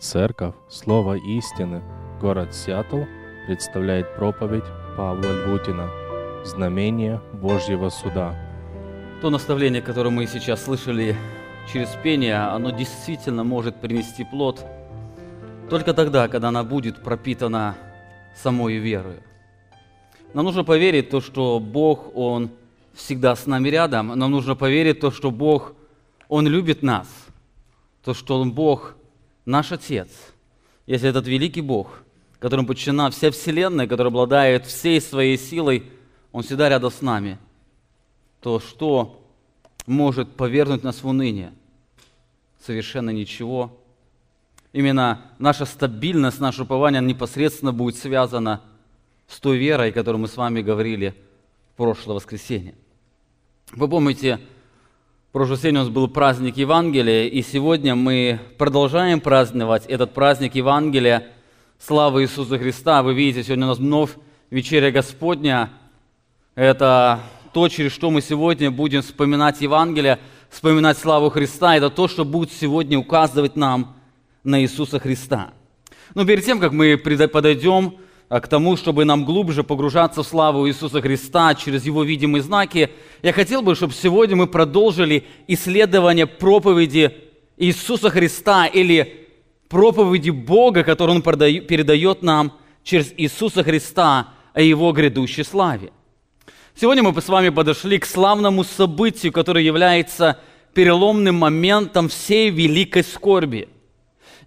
Церковь Слово истины, город Сиэтл, представляет проповедь Павла Львутина «Знамение Божьего суда». То наставление, которое мы сейчас слышали через пение, оно действительно может принести плод только тогда, когда она будет пропитана самой верой. Нам нужно поверить то, что Бог, Он всегда с нами рядом. Нам нужно поверить то, что Бог, Он любит нас. То, что Он Бог – наш Отец, если этот великий Бог, которым подчинена вся Вселенная, который обладает всей своей силой, Он всегда рядом с нами, то что может повергнуть нас в уныние? Совершенно ничего. Именно наша стабильность, наше упование непосредственно будет связано с той верой, о которой мы с вами говорили в прошлое воскресенье. Вы помните, в прошлый день у нас был праздник Евангелия, и сегодня мы продолжаем праздновать этот праздник Евангелия славы Иисуса Христа. Вы видите, сегодня у нас вновь вечеря Господня. Это то, через что мы сегодня будем вспоминать Евангелие, вспоминать славу Христа. Это то, что будет сегодня указывать нам на Иисуса Христа. Но перед тем, как мы подойдем к тому, чтобы нам глубже погружаться в славу Иисуса Христа через Его видимые знаки, я хотел бы, чтобы сегодня мы продолжили исследование проповеди Иисуса Христа или проповеди Бога, которую Он передает нам через Иисуса Христа о Его грядущей славе. Сегодня мы с вами подошли к славному событию, которое является переломным моментом всей великой скорби –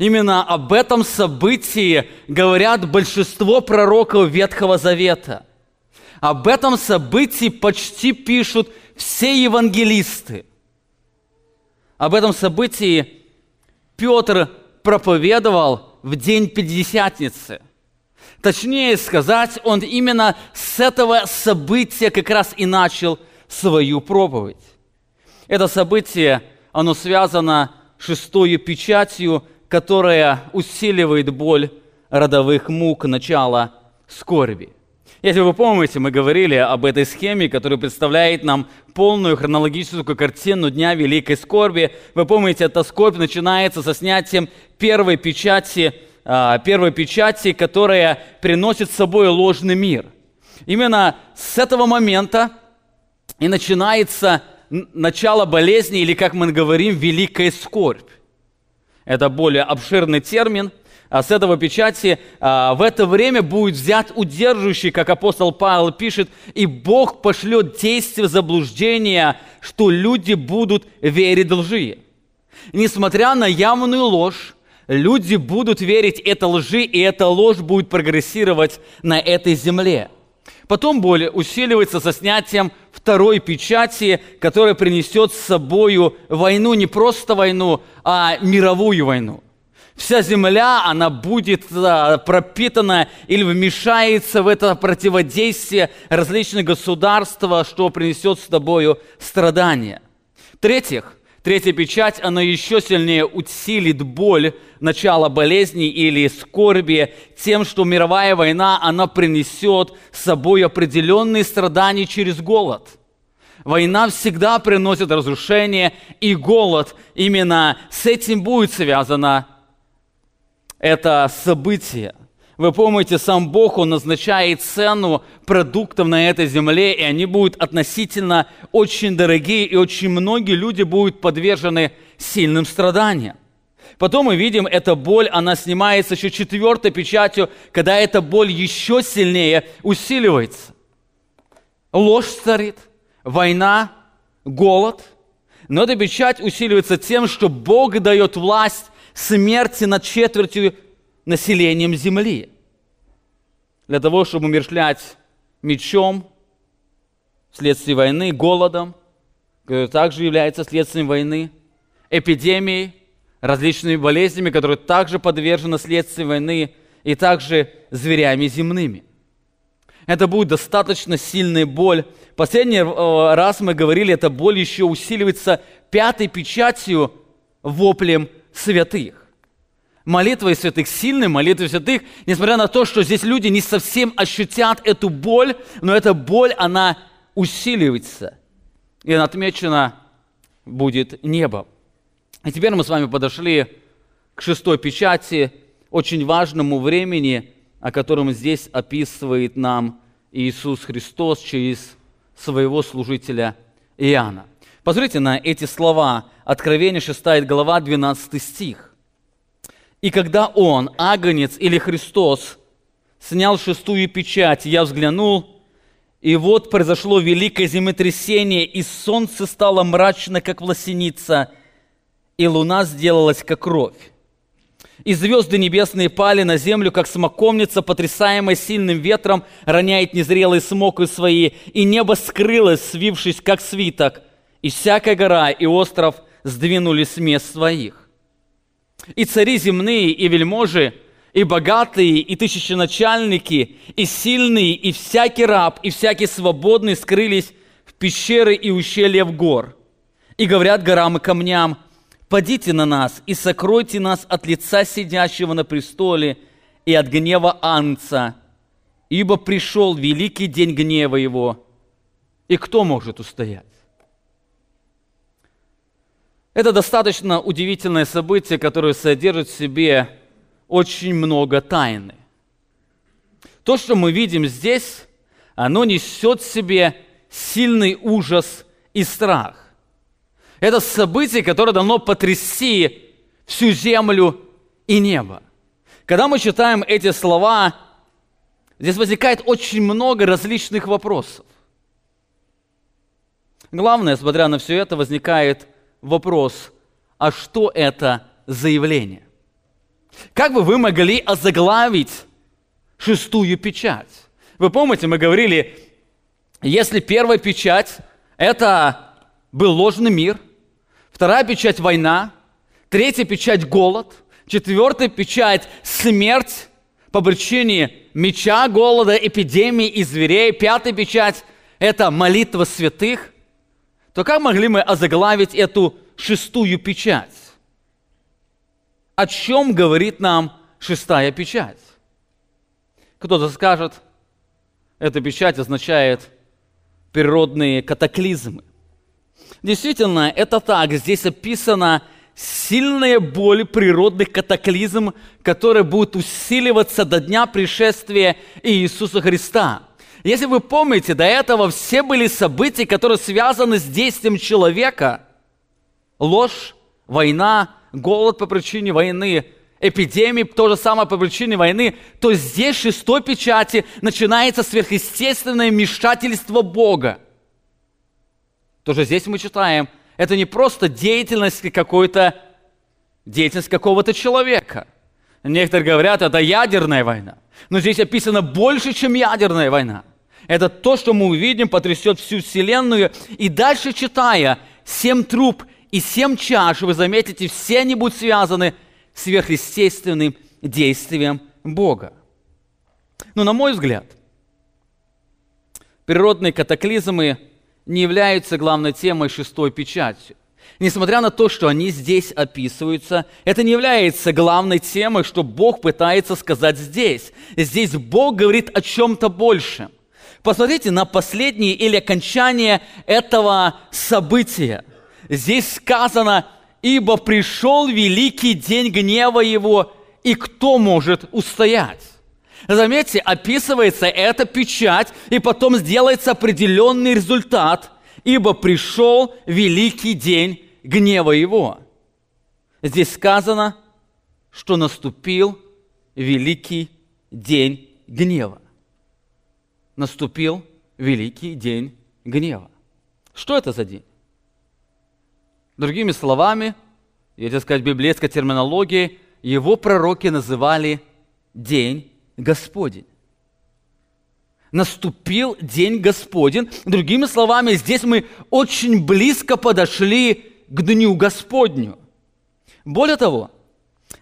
Именно об этом событии говорят большинство пророков Ветхого Завета. Об этом событии почти пишут все евангелисты. Об этом событии Петр проповедовал в день Пятидесятницы. Точнее сказать, он именно с этого события как раз и начал свою проповедь. Это событие, оно связано шестою печатью которая усиливает боль родовых мук начала скорби. Если вы помните, мы говорили об этой схеме, которая представляет нам полную хронологическую картину Дня Великой Скорби. Вы помните, эта скорбь начинается со снятием первой печати, а, первой печати, которая приносит с собой ложный мир. Именно с этого момента и начинается начало болезни, или, как мы говорим, великая скорбь. Это более обширный термин. А с этого печати а, в это время будет взят удерживающий, как апостол Павел пишет, и Бог пошлет действие заблуждения, что люди будут верить лжи. Несмотря на явную ложь, люди будут верить этой лжи, и эта ложь будет прогрессировать на этой земле. Потом боль усиливается со снятием второй печати, которая принесет с собой войну, не просто войну, а мировую войну. Вся земля, она будет пропитана или вмешается в это противодействие различных государств, что принесет с тобою страдания. В-третьих, Третья печать, она еще сильнее усилит боль начала болезни или скорби тем, что мировая война, она принесет с собой определенные страдания через голод. Война всегда приносит разрушение и голод. Именно с этим будет связано это событие. Вы помните, сам Бог, Он назначает цену продуктов на этой земле, и они будут относительно очень дорогие, и очень многие люди будут подвержены сильным страданиям. Потом мы видим, эта боль, она снимается еще четвертой печатью, когда эта боль еще сильнее усиливается. Ложь царит, война, голод. Но эта печать усиливается тем, что Бог дает власть смерти над четвертью населением земли для того, чтобы умершлять мечом вследствие войны, голодом, который также является следствием войны, эпидемией, различными болезнями, которые также подвержены следствию войны, и также зверями земными. Это будет достаточно сильная боль. Последний э, раз мы говорили, эта боль еще усиливается пятой печатью воплем святых молитвой святых, сильной молитвой святых, несмотря на то, что здесь люди не совсем ощутят эту боль, но эта боль, она усиливается. И она отмечена будет небом. И теперь мы с вами подошли к шестой печати, очень важному времени, о котором здесь описывает нам Иисус Христос через своего служителя Иоанна. Посмотрите на эти слова. Откровение 6 глава, 12 стих. «И когда Он, Агнец или Христос, снял шестую печать, я взглянул, и вот произошло великое землетрясение, и солнце стало мрачно, как власеница, и луна сделалась, как кровь. И звезды небесные пали на землю, как смоковница, потрясаемая сильным ветром, роняет незрелые смокы свои, и небо скрылось, свившись, как свиток, и всякая гора и остров сдвинулись с мест своих. И цари земные, и вельможи, и богатые, и тысяченачальники, и сильные, и всякий раб, и всякий свободный скрылись в пещеры и ущелья в гор. И говорят горам и камням – Падите на нас и сокройте нас от лица сидящего на престоле и от гнева Анца, ибо пришел великий день гнева его, и кто может устоять? Это достаточно удивительное событие, которое содержит в себе очень много тайны. То, что мы видим здесь, оно несет в себе сильный ужас и страх. Это событие, которое должно потрясти всю землю и небо. Когда мы читаем эти слова, здесь возникает очень много различных вопросов. Главное, смотря на все это, возникает вопрос, а что это заявление? Как бы вы могли озаглавить шестую печать? Вы помните, мы говорили, если первая печать – это был ложный мир – Вторая печать – война. Третья печать – голод. Четвертая печать – смерть по причине меча, голода, эпидемии и зверей. Пятая печать – это молитва святых. То как могли мы озаглавить эту шестую печать? О чем говорит нам шестая печать? Кто-то скажет, эта печать означает природные катаклизмы. Действительно, это так. Здесь описана сильная боль природных катаклизм, которая будет усиливаться до дня пришествия Иисуса Христа. Если вы помните, до этого все были события, которые связаны с действием человека. Ложь, война, голод по причине войны, эпидемии, то же самое по причине войны, то здесь шестой печати начинается сверхъестественное вмешательство Бога – тоже здесь мы читаем, это не просто деятельность какой-то, деятельность какого-то человека. Некоторые говорят, это ядерная война. Но здесь описано больше, чем ядерная война. Это то, что мы увидим, потрясет всю Вселенную. И дальше читая, семь труб и семь чаш, вы заметите, все они будут связаны с сверхъестественным действием Бога. Но на мой взгляд, природные катаклизмы не являются главной темой шестой печати. Несмотря на то, что они здесь описываются, это не является главной темой, что Бог пытается сказать здесь. Здесь Бог говорит о чем-то большем. Посмотрите на последнее или окончание этого события. Здесь сказано, ибо пришел великий день гнева его, и кто может устоять? Заметьте, описывается эта печать, и потом сделается определенный результат, ибо пришел великий день гнева его. Здесь сказано, что наступил великий день гнева. Наступил великий день гнева. Что это за день? Другими словами, если сказать библейской терминологией, его пророки называли день Господень. Наступил день Господень. Другими словами, здесь мы очень близко подошли к Дню Господню. Более того,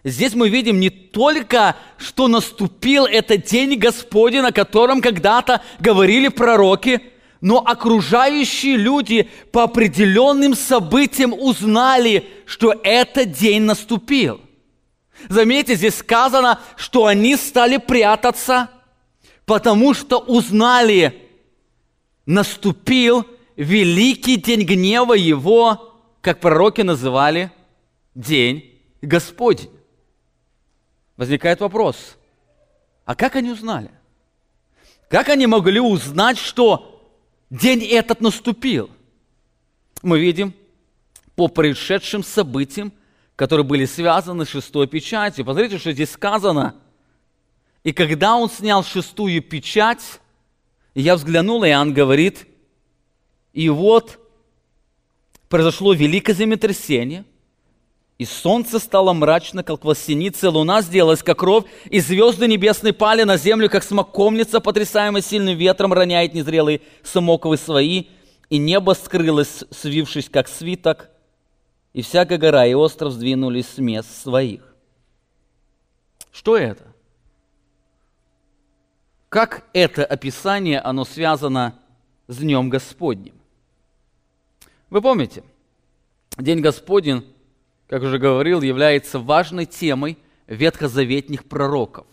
здесь мы видим не только, что наступил этот день Господень, о котором когда-то говорили пророки, но окружающие люди по определенным событиям узнали, что этот день наступил – Заметьте, здесь сказано, что они стали прятаться, потому что узнали, наступил великий день гнева его, как пророки называли, день Господень. Возникает вопрос, а как они узнали? Как они могли узнать, что день этот наступил? Мы видим по происшедшим событиям, которые были связаны с шестой печатью. Посмотрите, что здесь сказано. И когда он снял шестую печать, я взглянул, и Иоанн говорит, и вот произошло великое землетрясение, и солнце стало мрачно, как властеница, луна сделалась, как кровь, и звезды небесные пали на землю, как смоковница, потрясаемая сильным ветром, роняет незрелые самоковы свои, и небо скрылось, свившись, как свиток, и всякая гора и остров сдвинулись с мест своих. Что это? Как это описание, оно связано с Днем Господним? Вы помните, День Господень как уже говорил, является важной темой ветхозаветных пророков.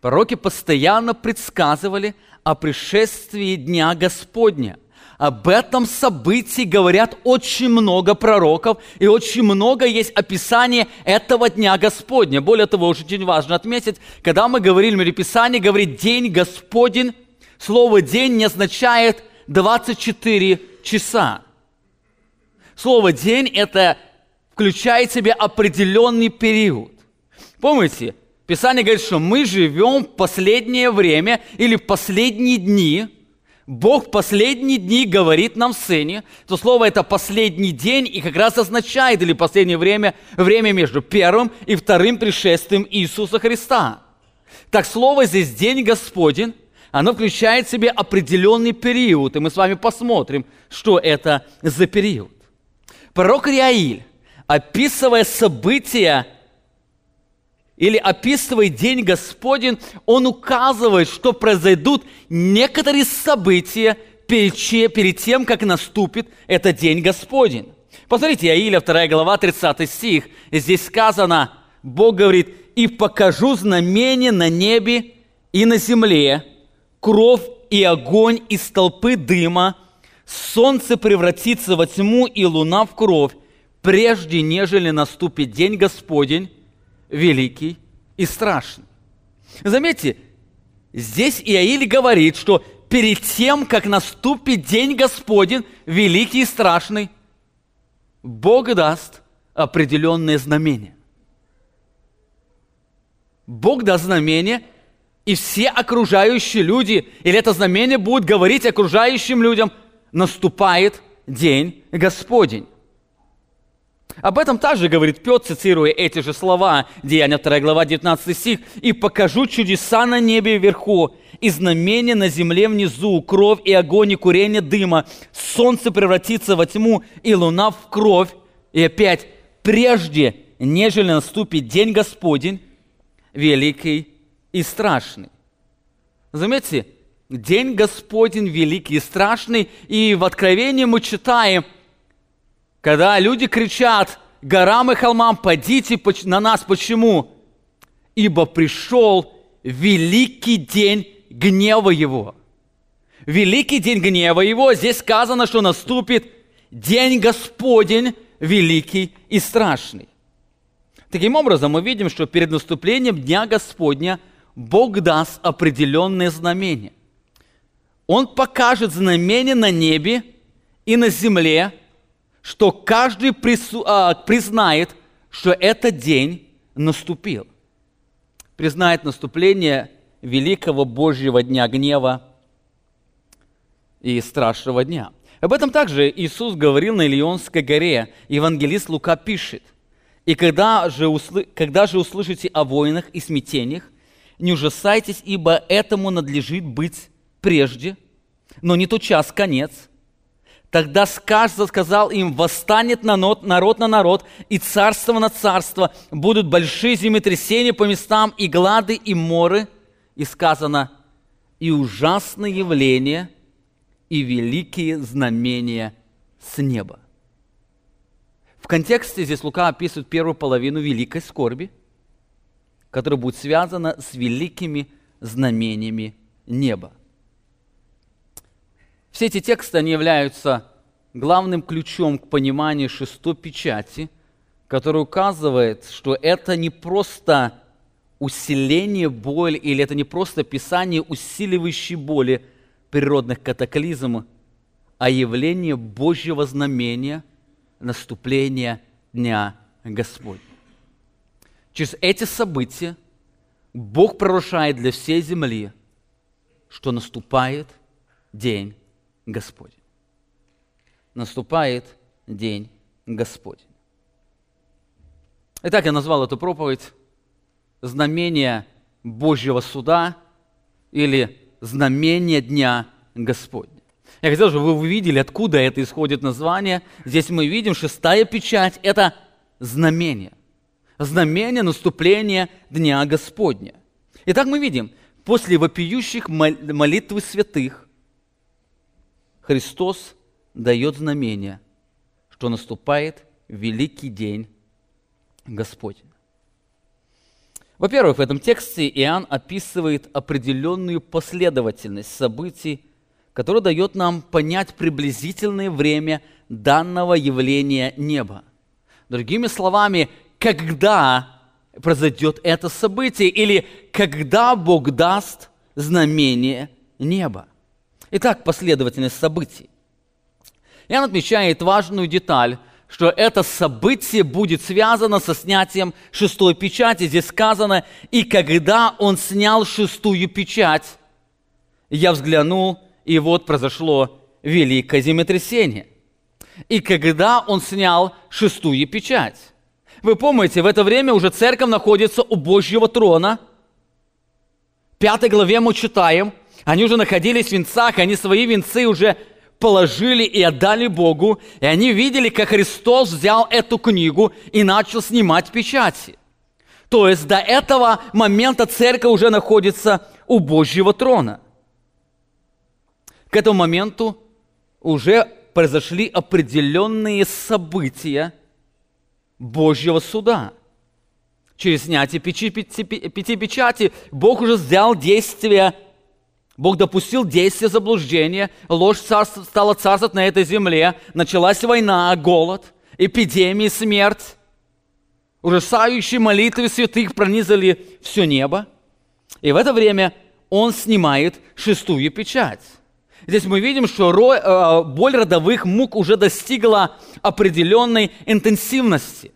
Пророки постоянно предсказывали о пришествии Дня Господня. Об этом событии говорят очень много пророков, и очень много есть описания этого Дня Господня. Более того, очень важно отметить, когда мы говорим в Писании, говорит «День Господень», слово «день» не означает 24 часа. Слово «день» – это включает в себя определенный период. Помните, Писание говорит, что мы живем в последнее время или в последние дни. Бог в последние дни говорит нам в Сыне, то слово это последний день и как раз означает, или последнее время, время между первым и вторым пришествием Иисуса Христа. Так слово здесь «день Господень», оно включает в себя определенный период, и мы с вами посмотрим, что это за период. Пророк Риаиль описывая события или описывая день Господень, он указывает, что произойдут некоторые события перед, тем, как наступит этот день Господень. Посмотрите, Иаиля, 2 глава, 30 стих. Здесь сказано, Бог говорит, «И покажу знамение на небе и на земле, кровь и огонь из толпы дыма, солнце превратится во тьму и луна в кровь, прежде нежели наступит день Господень, великий и страшный. Заметьте, здесь Иаиль говорит, что перед тем, как наступит день Господень, великий и страшный, Бог даст определенное знамение. Бог даст знамение, и все окружающие люди, или это знамение будет говорить окружающим людям, наступает день Господень. Об этом также говорит Петр, цитируя эти же слова, Деяния 2 глава 19 стих, «И покажу чудеса на небе вверху, и знамения на земле внизу, кровь и огонь и курение дыма, солнце превратится во тьму, и луна в кровь». И опять, прежде, нежели наступит день Господень, великий и страшный. Заметьте, день Господень великий и страшный, и в Откровении мы читаем – когда люди кричат горам и холмам, падите на нас. Почему? Ибо пришел великий день гнева его. Великий день гнева его. Здесь сказано, что наступит день Господень великий и страшный. Таким образом, мы видим, что перед наступлением Дня Господня Бог даст определенные знамения. Он покажет знамения на небе и на земле, что каждый прису, а, признает, что этот день наступил. Признает наступление великого Божьего дня гнева и страшного дня. Об этом также Иисус говорил на Илионской горе. Евангелист Лука пишет. «И когда же, услы... когда же услышите о войнах и смятениях, не ужасайтесь, ибо этому надлежит быть прежде, но не тот час конец – Тогда скажет, сказал им, восстанет народ, народ на народ, и царство на царство. Будут большие землетрясения по местам, и глады, и моры. И сказано, и ужасные явления, и великие знамения с неба. В контексте здесь Лука описывает первую половину великой скорби, которая будет связана с великими знамениями неба. Все эти тексты, они являются главным ключом к пониманию шестой печати, который указывает, что это не просто усиление боли, или это не просто описание усиливающей боли природных катаклизмов, а явление Божьего знамения наступления Дня Господня. Через эти события Бог прорушает для всей земли, что наступает День Господень. Наступает День Господень. Итак, я назвал эту проповедь «Знамение Божьего суда» или «Знамение Дня Господня». Я хотел, чтобы вы увидели, откуда это исходит название. Здесь мы видим шестая печать – это знамение. Знамение наступления Дня Господня. Итак, мы видим, после вопиющих молитвы святых Христос дает знамение, что наступает великий день Господень. Во-первых, в этом тексте Иоанн описывает определенную последовательность событий, которая дает нам понять приблизительное время данного явления неба. Другими словами, когда произойдет это событие или когда Бог даст знамение неба. Итак, последовательность событий. Иоанн отмечает важную деталь, что это событие будет связано со снятием шестой печати. Здесь сказано, и когда он снял шестую печать, я взглянул, и вот произошло великое землетрясение. И когда он снял шестую печать. Вы помните, в это время уже церковь находится у Божьего трона. В пятой главе мы читаем, они уже находились в венцах, они свои венцы уже положили и отдали Богу, и они видели, как Христос взял эту книгу и начал снимать печати. То есть до этого момента церковь уже находится у Божьего трона – к этому моменту уже произошли определенные события Божьего суда. Через снятие пяти, пяти, печати Бог уже взял действие, Бог допустил действие заблуждения, ложь царств, стала царствовать на этой земле, началась война, голод, эпидемия, смерть. Ужасающие молитвы святых пронизали все небо. И в это время Он снимает шестую печать. Здесь мы видим, что э, боль родовых мук уже достигла определенной интенсивности.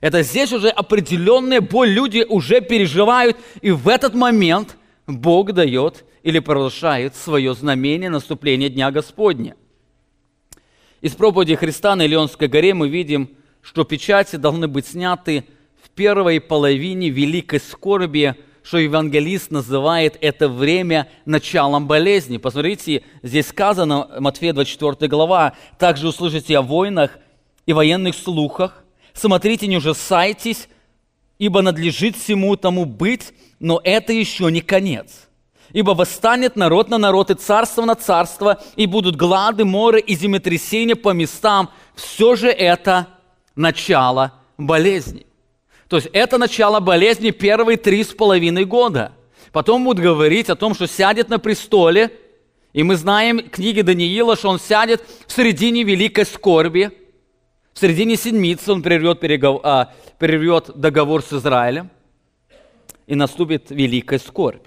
Это здесь уже определенная боль люди уже переживают, и в этот момент Бог дает или продолжает свое знамение наступления Дня Господня. Из проповеди Христа на Илионской горе мы видим, что печати должны быть сняты в первой половине великой скорби – что евангелист называет это время началом болезни. Посмотрите, здесь сказано, Матфея 24 глава, «Также услышите о войнах и военных слухах. Смотрите, не ужасайтесь, ибо надлежит всему тому быть, но это еще не конец. Ибо восстанет народ на народ и царство на царство, и будут глады, моры и землетрясения по местам. Все же это начало болезни. То есть это начало болезни первые три с половиной года. Потом будут говорить о том, что сядет на престоле, и мы знаем книги Даниила, что он сядет в середине великой скорби, в середине седмицы он прервет, перегов... а, прервет договор с Израилем, и наступит великая скорбь.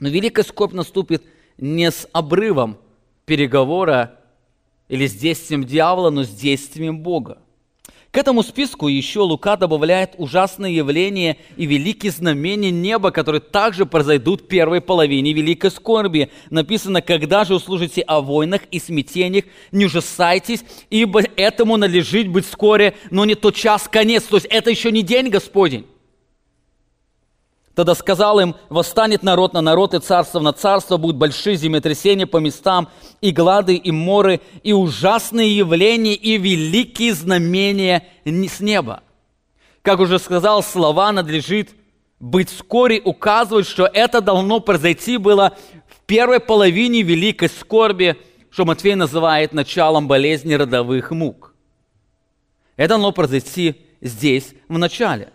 Но великая скорбь наступит не с обрывом переговора или с действием дьявола, но с действием Бога. К этому списку еще Лука добавляет ужасные явления и великие знамения неба, которые также произойдут в первой половине великой скорби. Написано, когда же услышите о войнах и смятениях, не ужасайтесь, ибо этому належит быть вскоре, но не тот час конец. То есть это еще не день Господень. Тогда сказал им, восстанет народ на народ, и царство на царство, будут большие землетрясения по местам, и глады, и моры, и ужасные явления, и великие знамения с неба. Как уже сказал, слова надлежит быть вскоре, указывают, что это должно произойти было в первой половине великой скорби, что Матфей называет началом болезни родовых мук. Это должно произойти здесь, в начале.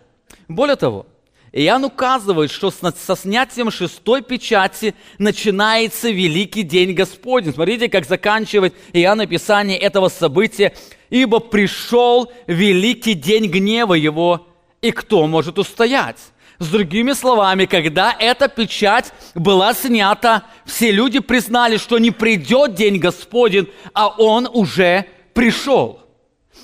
Более того, Иоанн указывает, что со снятием шестой печати начинается великий день Господень. Смотрите, как заканчивает Иоанн описание этого события. «Ибо пришел великий день гнева его, и кто может устоять?» С другими словами, когда эта печать была снята, все люди признали, что не придет день Господень, а он уже пришел.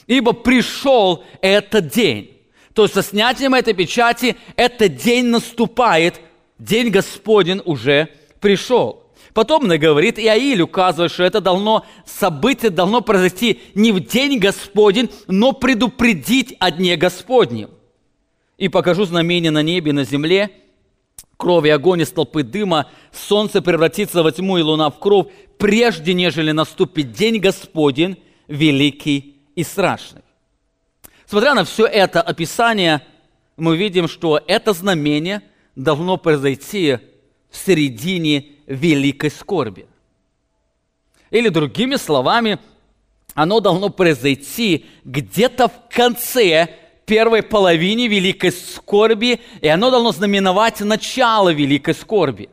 Ибо пришел этот день. То есть со снятием этой печати этот день наступает, день Господень уже пришел. Потом она говорит, и Аиль указывает, что это должно, событие должно произойти не в день Господень, но предупредить о дне Господнем. И покажу знамение на небе и на земле, кровь и огонь из толпы дыма, солнце превратится во тьму и луна в кровь, прежде нежели наступит день Господень, великий и страшный. Смотря на все это описание, мы видим, что это знамение должно произойти в середине великой скорби. Или другими словами, оно должно произойти где-то в конце первой половине великой скорби, и оно должно знаменовать начало великой скорби.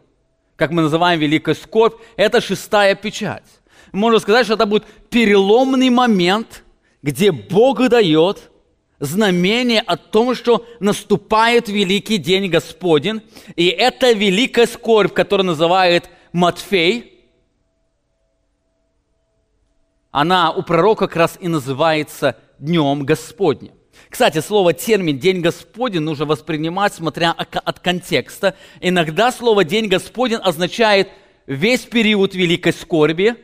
Как мы называем великой скорбь, это шестая печать. Можно сказать, что это будет переломный момент, где Бог дает знамение о том, что наступает великий день Господень. И это великая скорбь, которую называет Матфей, она у пророка как раз и называется Днем Господним. Кстати, слово термин «день Господень» нужно воспринимать, смотря от контекста. Иногда слово «день Господень» означает весь период великой скорби,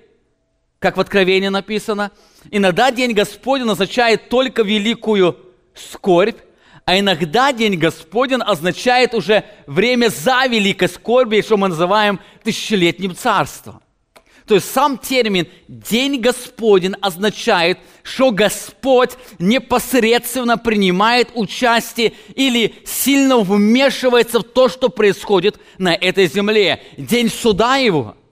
как в Откровении написано. Иногда День Господень означает только великую скорбь, а иногда День Господень означает уже время за великой скорби, что мы называем тысячелетним царством. То есть сам термин «День Господень» означает, что Господь непосредственно принимает участие или сильно вмешивается в то, что происходит на этой земле. День суда Его –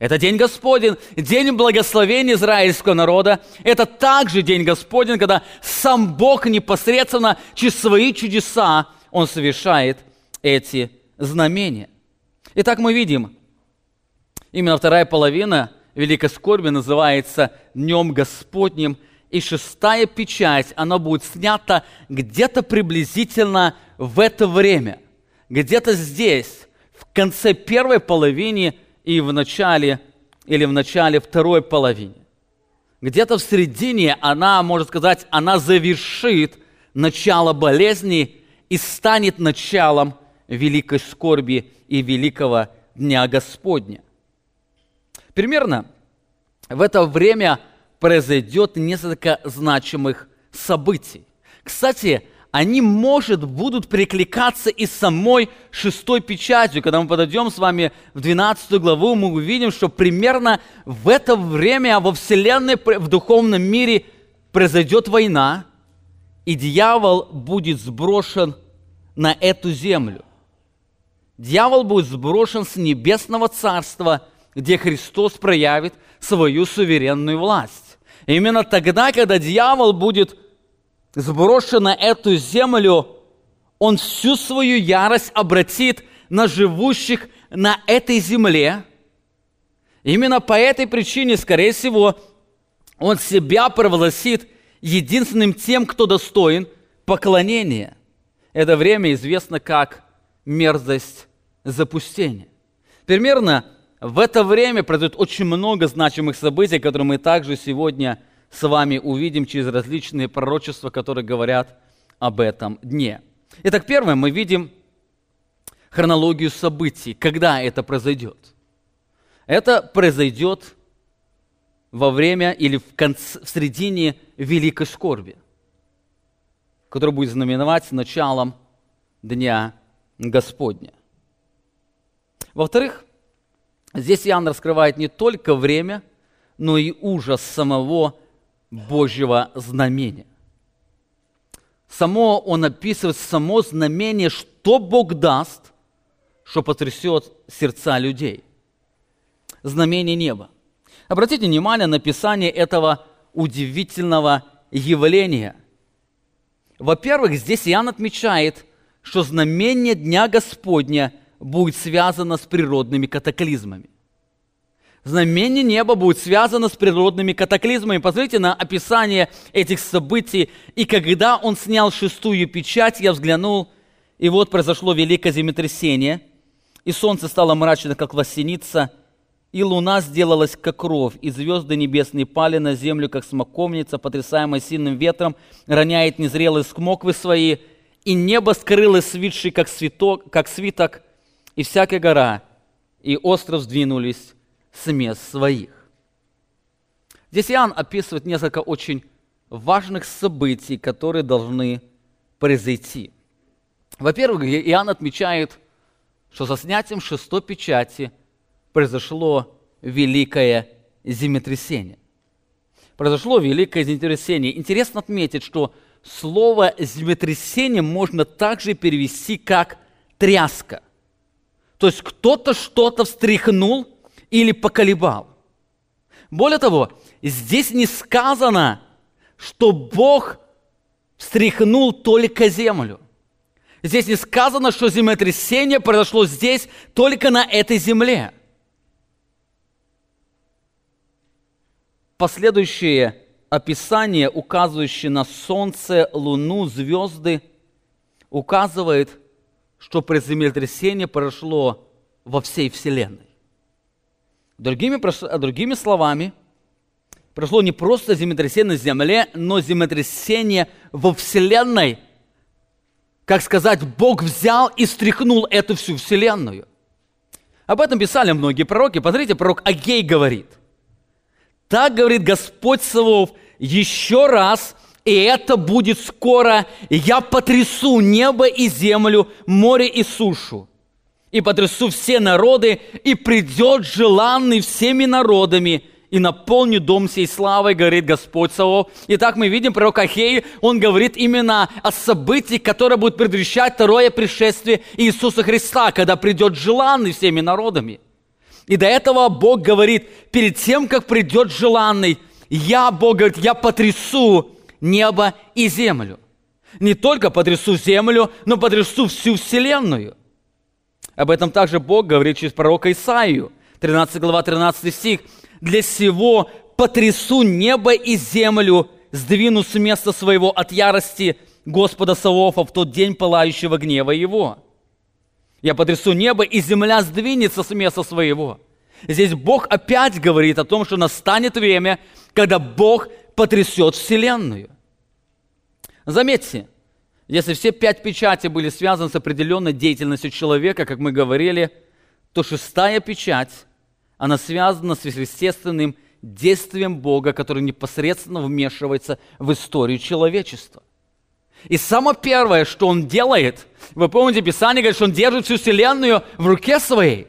это день Господень, день благословения израильского народа. Это также день Господень, когда сам Бог непосредственно через свои чудеса Он совершает эти знамения. Итак, мы видим, именно вторая половина Великой Скорби называется Днем Господним, и шестая печать, она будет снята где-то приблизительно в это время, где-то здесь, в конце первой половины и в начале или в начале второй половины. Где-то в середине она, можно сказать, она завершит начало болезни и станет началом великой скорби и великого Дня Господня. Примерно в это время произойдет несколько значимых событий. Кстати, они, может, будут перекликаться и самой шестой печатью. Когда мы подойдем с вами в 12 главу, мы увидим, что примерно в это время во Вселенной, в духовном мире произойдет война, и дьявол будет сброшен на эту землю. Дьявол будет сброшен с небесного царства, где Христос проявит свою суверенную власть. именно тогда, когда дьявол будет сброшен на эту землю, он всю свою ярость обратит на живущих на этой земле. Именно по этой причине, скорее всего, он себя провозгласит единственным тем, кто достоин поклонения. Это время известно как мерзость запустения. Примерно в это время произойдет очень много значимых событий, которые мы также сегодня с вами увидим через различные пророчества, которые говорят об этом дне. Итак, первое, мы видим хронологию событий, когда это произойдет. Это произойдет во время или в, конце, в середине великой скорби, которая будет знаменовать началом Дня Господня. Во-вторых, здесь Иоанн раскрывает не только время, но и ужас самого Божьего знамения. Само он описывает само знамение, что Бог даст, что потрясет сердца людей. Знамение неба. Обратите внимание на описание этого удивительного явления. Во-первых, здесь Иоанн отмечает, что знамение Дня Господня будет связано с природными катаклизмами знамение неба будет связано с природными катаклизмами. Посмотрите на описание этих событий. И когда он снял шестую печать, я взглянул, и вот произошло великое землетрясение, и солнце стало мрачно, как лосеница, и луна сделалась, как кровь, и звезды небесные пали на землю, как смоковница, потрясаемая сильным ветром, роняет незрелые смоквы свои, и небо скрылось свитший, как, свиток, как свиток, и всякая гора, и остров сдвинулись с мест своих. Здесь Иоанн описывает несколько очень важных событий, которые должны произойти. Во-первых, Иоанн отмечает, что со снятием шестой печати произошло великое землетрясение. Произошло великое землетрясение. Интересно отметить, что слово землетрясение можно также перевести как тряска. То есть кто-то что-то встряхнул или поколебал. Более того, здесь не сказано, что Бог встряхнул только землю. Здесь не сказано, что землетрясение произошло здесь, только на этой земле. Последующее описание, указывающее на солнце, луну, звезды, указывает, что землетрясение произошло во всей Вселенной. Другими, другими словами, произошло не просто землетрясение на Земле, но землетрясение во Вселенной. Как сказать, Бог взял и стряхнул эту всю Вселенную. Об этом писали многие пророки. Посмотрите, пророк Агей говорит. Так говорит Господь Савов, еще раз, и это будет скоро, я потрясу небо и землю, море и сушу и потрясу все народы, и придет желанный всеми народами, и наполню дом сей славой, говорит Господь Савов. Итак, мы видим пророк Ахей, он говорит именно о событии, которое будет предвещать второе пришествие Иисуса Христа, когда придет желанный всеми народами. И до этого Бог говорит, перед тем, как придет желанный, я, Бог говорит, я потрясу небо и землю. Не только потрясу землю, но потрясу всю вселенную. Об этом также Бог говорит через пророка Исаию, 13 глава, 13 стих. «Для сего потрясу небо и землю, сдвину с места своего от ярости Господа Савофа в тот день пылающего гнева его. Я потрясу небо, и земля сдвинется с места своего». Здесь Бог опять говорит о том, что настанет время, когда Бог потрясет Вселенную. Заметьте, если все пять печатей были связаны с определенной деятельностью человека, как мы говорили, то шестая печать, она связана с естественным действием Бога, который непосредственно вмешивается в историю человечества. И самое первое, что он делает, вы помните, Писание говорит, что он держит всю вселенную в руке своей.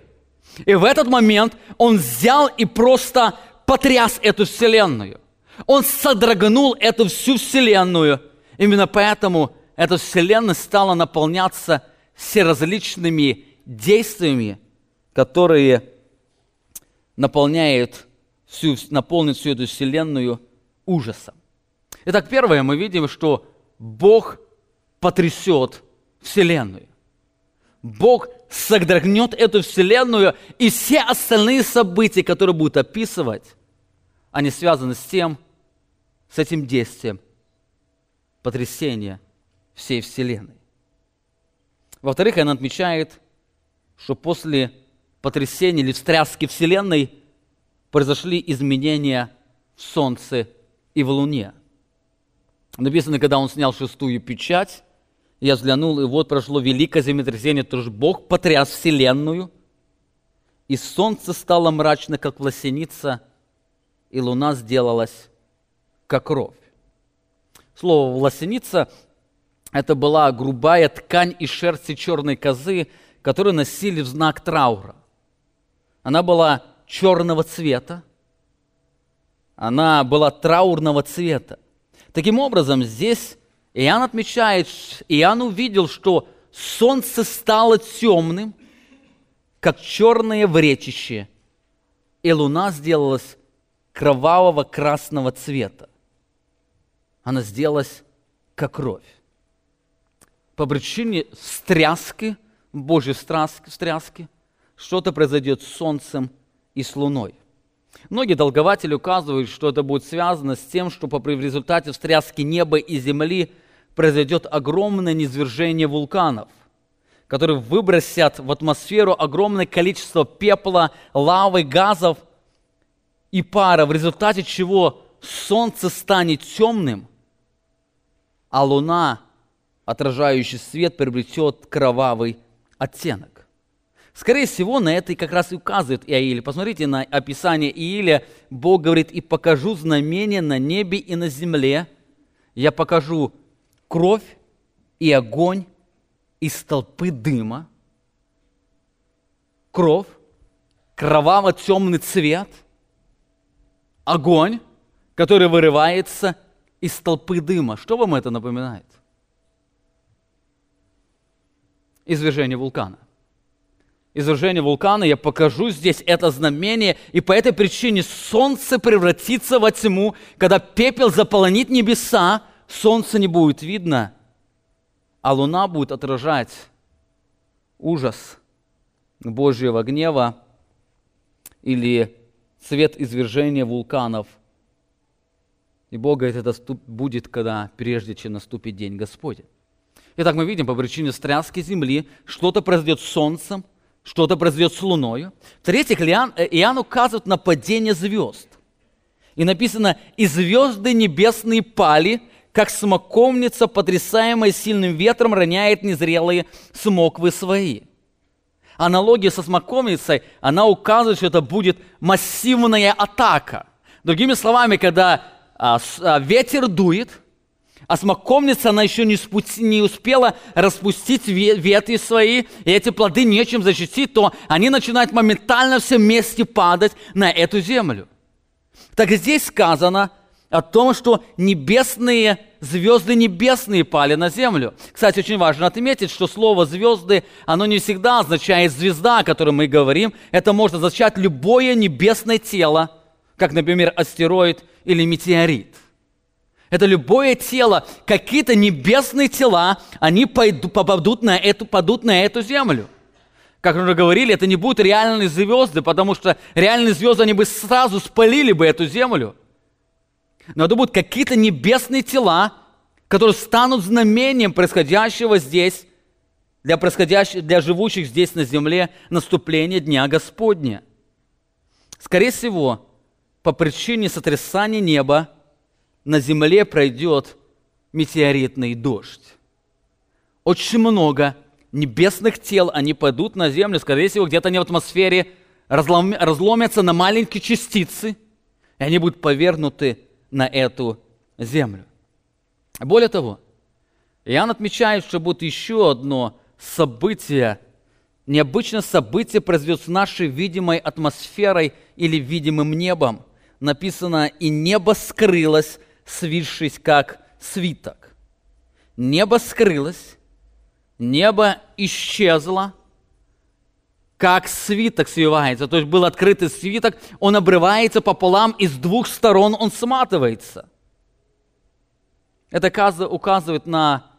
И в этот момент он взял и просто потряс эту вселенную. Он содрогнул эту всю вселенную. Именно поэтому эта вселенная стала наполняться всеразличными действиями, которые наполняют всю, наполнят всю эту вселенную ужасом. Итак, первое, мы видим, что Бог потрясет вселенную. Бог содрогнет эту вселенную, и все остальные события, которые будут описывать, они связаны с тем, с этим действием потрясения – всей Вселенной. Во-вторых, она отмечает, что после потрясения или встряски Вселенной произошли изменения в Солнце и в Луне. Написано, когда он снял шестую печать, я взглянул, и вот прошло великое землетрясение, то есть Бог потряс Вселенную, и солнце стало мрачно, как власеница, и луна сделалась, как кровь. Слово «власеница» это была грубая ткань из шерсти черной козы, которую носили в знак траура. Она была черного цвета, она была траурного цвета. Таким образом, здесь Иоанн отмечает, Иоанн увидел, что солнце стало темным, как черное вречище, и луна сделалась кровавого красного цвета. Она сделалась как кровь по причине стряски, Божьей стряски, что-то произойдет с Солнцем и с Луной. Многие долгователи указывают, что это будет связано с тем, что в результате встряски неба и земли произойдет огромное низвержение вулканов. которые выбросят в атмосферу огромное количество пепла, лавы, газов и пара, в результате чего солнце станет темным, а луна, отражающий свет, приобретет кровавый оттенок. Скорее всего, на это и как раз и указывает Иаиль. Посмотрите на описание Ииля. Бог говорит, «И покажу знамение на небе и на земле. Я покажу кровь и огонь из толпы дыма, кровь, кроваво-темный цвет, огонь, который вырывается из толпы дыма. Что вам это напоминает? Извержение вулкана. Извержение вулкана, я покажу здесь это знамение, и по этой причине солнце превратится во тьму, когда пепел заполонит небеса, солнце не будет видно – а луна будет отражать ужас Божьего гнева или цвет извержения вулканов. И Бог говорит, это будет, когда прежде чем наступит день Господень. Итак, мы видим, по причине стряски земли, что-то произойдет с солнцем, что-то произойдет с луною. В-третьих, э, Иоанн указывает на падение звезд. И написано, и звезды небесные пали, как смоковница, потрясаемая сильным ветром, роняет незрелые смоквы свои. Аналогия со смоковницей, она указывает, что это будет массивная атака. Другими словами, когда а, а, ветер дует, а смоковница, она еще не, спути, не успела распустить ветви свои, и эти плоды нечем защитить, то они начинают моментально все вместе падать на эту землю. Так здесь сказано – о том, что небесные звезды небесные пали на землю. Кстати, очень важно отметить, что слово «звезды», оно не всегда означает «звезда», о которой мы говорим. Это может означать любое небесное тело, как, например, астероид или метеорит. Это любое тело, какие-то небесные тела, они пойдут, попадут на эту, падут на эту землю. Как мы уже говорили, это не будут реальные звезды, потому что реальные звезды, они бы сразу спалили бы эту землю. Но это будут какие-то небесные тела, которые станут знамением происходящего здесь, для, происходящих, для живущих здесь на земле наступления Дня Господня. Скорее всего, по причине сотрясания неба на земле пройдет метеоритный дождь. Очень много небесных тел, они пойдут на землю, скорее всего, где-то они в атмосфере разломятся на маленькие частицы, и они будут повернуты на эту землю. Более того, Иоанн отмечает, что будет еще одно событие, необычное событие произойдет с нашей видимой атмосферой или видимым небом. Написано, и небо скрылось, свившись как свиток. Небо скрылось, небо исчезло, как свиток свивается. То есть был открытый свиток, он обрывается пополам, и с двух сторон он сматывается. Это указывает на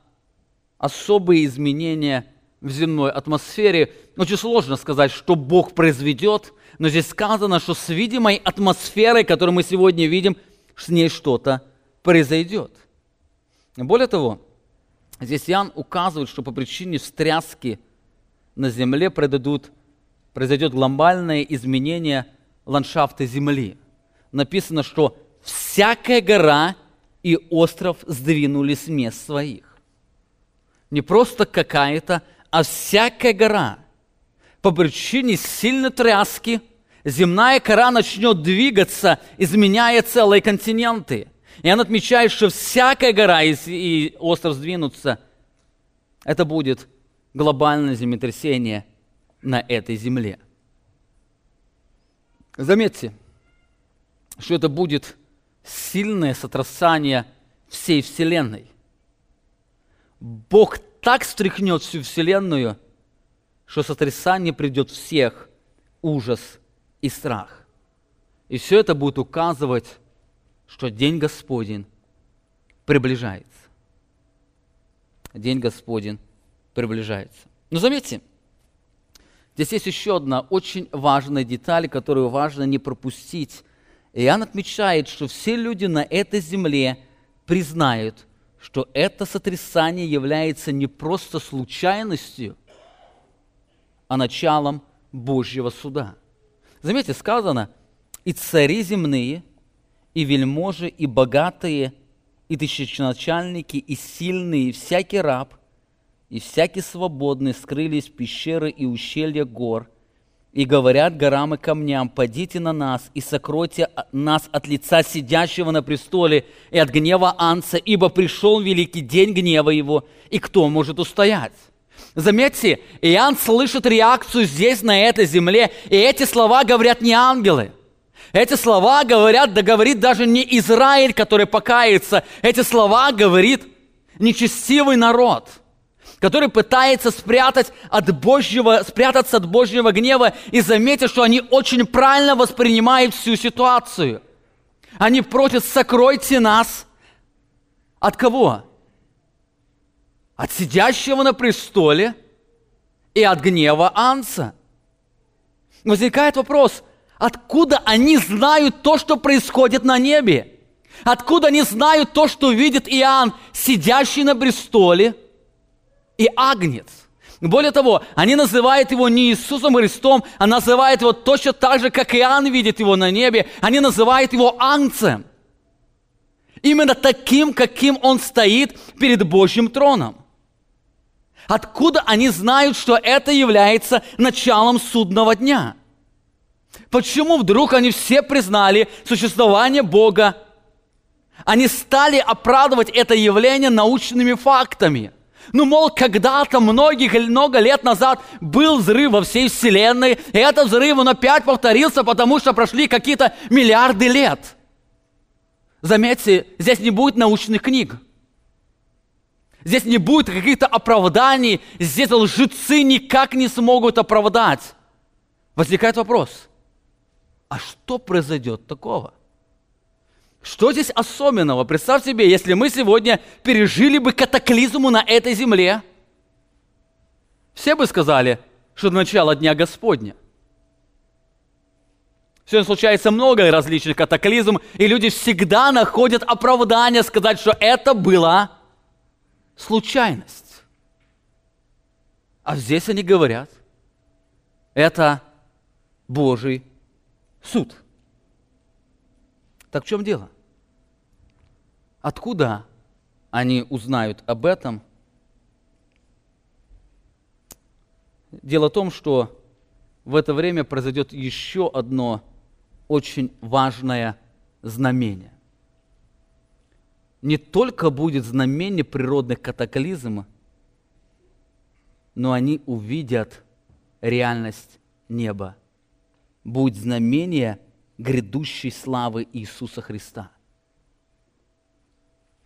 особые изменения в земной атмосфере. Очень сложно сказать, что Бог произведет, но здесь сказано, что с видимой атмосферой, которую мы сегодня видим, с ней что-то произойдет. Более того, здесь Иоанн указывает, что по причине встряски на земле произойдут произойдет глобальное изменение ландшафта Земли. Написано, что всякая гора и остров сдвинулись с мест своих. Не просто какая-то, а всякая гора. По причине сильной тряски земная кора начнет двигаться, изменяя целые континенты. И он отмечает, что всякая гора и, остров сдвинутся. Это будет глобальное землетрясение – на этой земле. Заметьте, что это будет сильное сотрясание всей Вселенной. Бог так стряхнет всю Вселенную, что сотрясание придет всех, ужас и страх. И все это будет указывать, что День Господень приближается. День Господень приближается. Но заметьте, Здесь есть еще одна очень важная деталь, которую важно не пропустить. Иоанн отмечает, что все люди на этой земле признают, что это сотрясание является не просто случайностью, а началом Божьего суда. Заметьте, сказано, и цари земные, и вельможи, и богатые, и тысяченачальники, и сильные, и всякий раб, и всякий свободный скрылись в пещеры и ущелья гор, и говорят горам и камням, «Падите на нас и сокройте нас от лица сидящего на престоле и от гнева Анца, ибо пришел великий день гнева его, и кто может устоять?» Заметьте, Иоанн слышит реакцию здесь, на этой земле, и эти слова говорят не ангелы. Эти слова говорят, да говорит даже не Израиль, который покается. Эти слова говорит нечестивый народ, который пытается спрятать от Божьего, спрятаться от Божьего гнева. И заметьте, что они очень правильно воспринимают всю ситуацию. Они просят, сокройте нас. От кого? от сидящего на престоле и от гнева Анса. Возникает вопрос, откуда они знают то, что происходит на небе? Откуда они знают то, что видит Иоанн, сидящий на престоле и агнец? Более того, они называют его не Иисусом Христом, а называют его точно так же, как Иоанн видит его на небе. Они называют его ангцем. Именно таким, каким он стоит перед Божьим троном. Откуда они знают, что это является началом судного дня? Почему вдруг они все признали существование Бога? Они стали оправдывать это явление научными фактами. Ну, мол, когда-то, многих, много лет назад был взрыв во всей Вселенной, и этот взрыв, он опять повторился, потому что прошли какие-то миллиарды лет. Заметьте, здесь не будет научных книг. Здесь не будет каких-то оправданий, здесь лжецы никак не смогут оправдать. Возникает вопрос, а что произойдет такого? Что здесь особенного? Представь себе, если мы сегодня пережили бы катаклизму на этой земле, все бы сказали, что начало Дня Господня. Сегодня случается много различных катаклизм, и люди всегда находят оправдание сказать, что это было случайность. А здесь они говорят, это Божий суд. Так в чем дело? Откуда они узнают об этом? Дело в том, что в это время произойдет еще одно очень важное знамение не только будет знамение природных катаклизмов, но они увидят реальность неба. Будет знамение грядущей славы Иисуса Христа.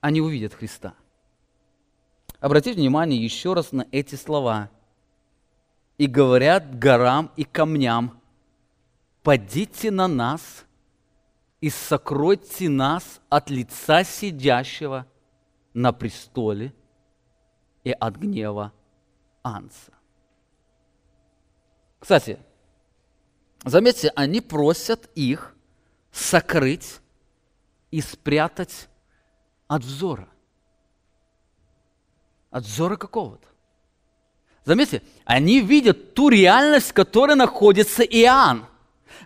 Они увидят Христа. Обратите внимание еще раз на эти слова. «И говорят горам и камням, «Падите на нас и сокройте нас от лица сидящего на престоле и от гнева Анса. Кстати, заметьте, они просят их сокрыть и спрятать от взора. От взора какого-то. Заметьте, они видят ту реальность, в которой находится Иоанн.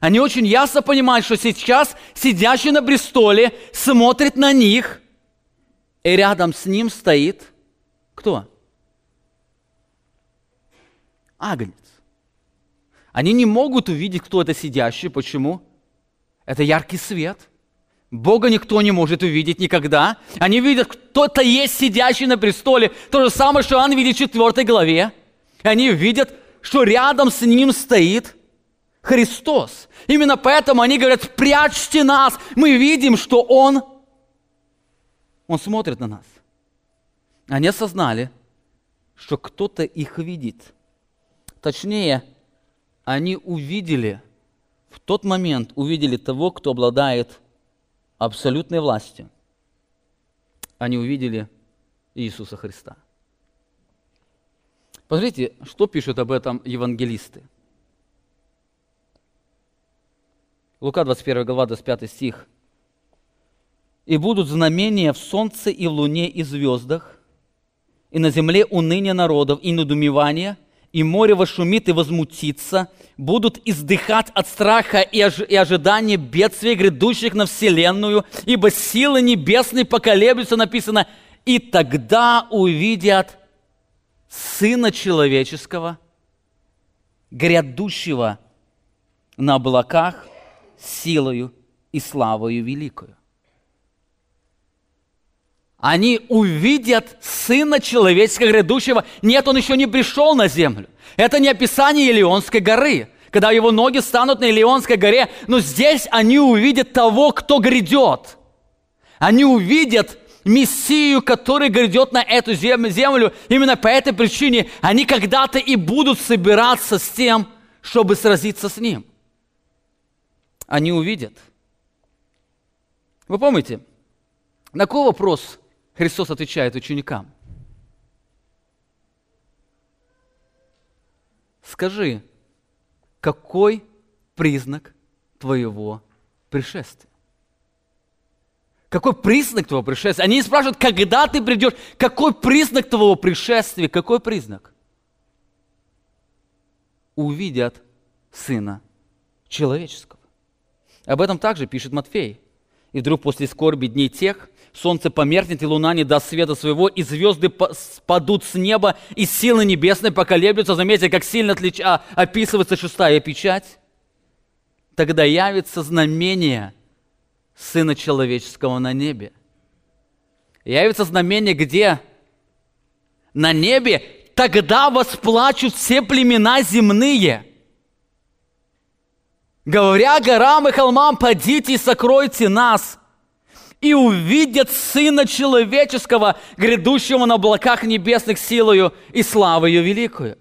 Они очень ясно понимают, что сейчас сидящий на престоле смотрит на них, и рядом с ним стоит кто? Агнец. Они не могут увидеть, кто это сидящий. Почему? Это яркий свет. Бога никто не может увидеть никогда. Они видят, кто-то есть сидящий на престоле. То же самое, что он видит в 4 главе. Они видят, что рядом с ним стоит Христос. Именно поэтому они говорят, прячьте нас. Мы видим, что Он, Он смотрит на нас. Они осознали, что кто-то их видит. Точнее, они увидели, в тот момент увидели того, кто обладает абсолютной властью. Они увидели Иисуса Христа. Посмотрите, что пишут об этом евангелисты. Лука 21 глава, 25 стих. «И будут знамения в солнце и в луне и звездах, и на земле уныние народов и недумевание, и море вошумит и возмутится, будут издыхать от страха и, ож- и ожидания бедствий, грядущих на вселенную, ибо силы небесные поколеблются, написано, и тогда увидят Сына Человеческого, грядущего на облаках силою и славою великою. Они увидят Сына Человеческого грядущего. Нет, Он еще не пришел на землю. Это не описание Илионской горы, когда его ноги станут на Илионской горе. Но здесь они увидят того, кто грядет. Они увидят Мессию, который грядет на эту землю. Именно по этой причине они когда-то и будут собираться с тем, чтобы сразиться с Ним. Они увидят. Вы помните, на какой вопрос Христос отвечает ученикам? Скажи, какой признак твоего пришествия? Какой признак твоего пришествия? Они спрашивают, когда ты придешь, какой признак твоего пришествия, какой признак? Увидят Сына Человеческого. Об этом также пишет Матфей. И вдруг после скорби дней тех солнце померкнет, и луна не даст света своего, и звезды спадут с неба, и силы небесные поколеблются. Заметьте, как сильно отлич... а, описывается шестая печать. Тогда явится знамение Сына Человеческого на небе. Явится знамение где? На небе. Тогда восплачут все племена земные. Говоря горам и холмам, подите и сокройте нас – и увидят Сына Человеческого, грядущего на облаках небесных силою и славою великую.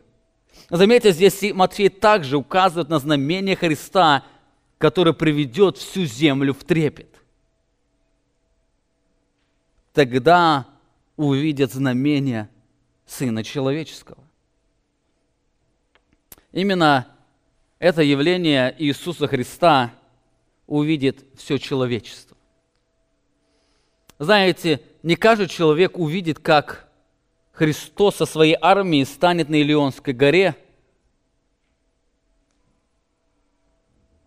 Заметьте, здесь Матфей также указывает на знамение Христа, которое приведет всю землю в трепет. Тогда увидят знамение Сына Человеческого. Именно это явление Иисуса Христа увидит все человечество. Знаете, не каждый человек увидит, как Христос со своей армией станет на Илионской горе,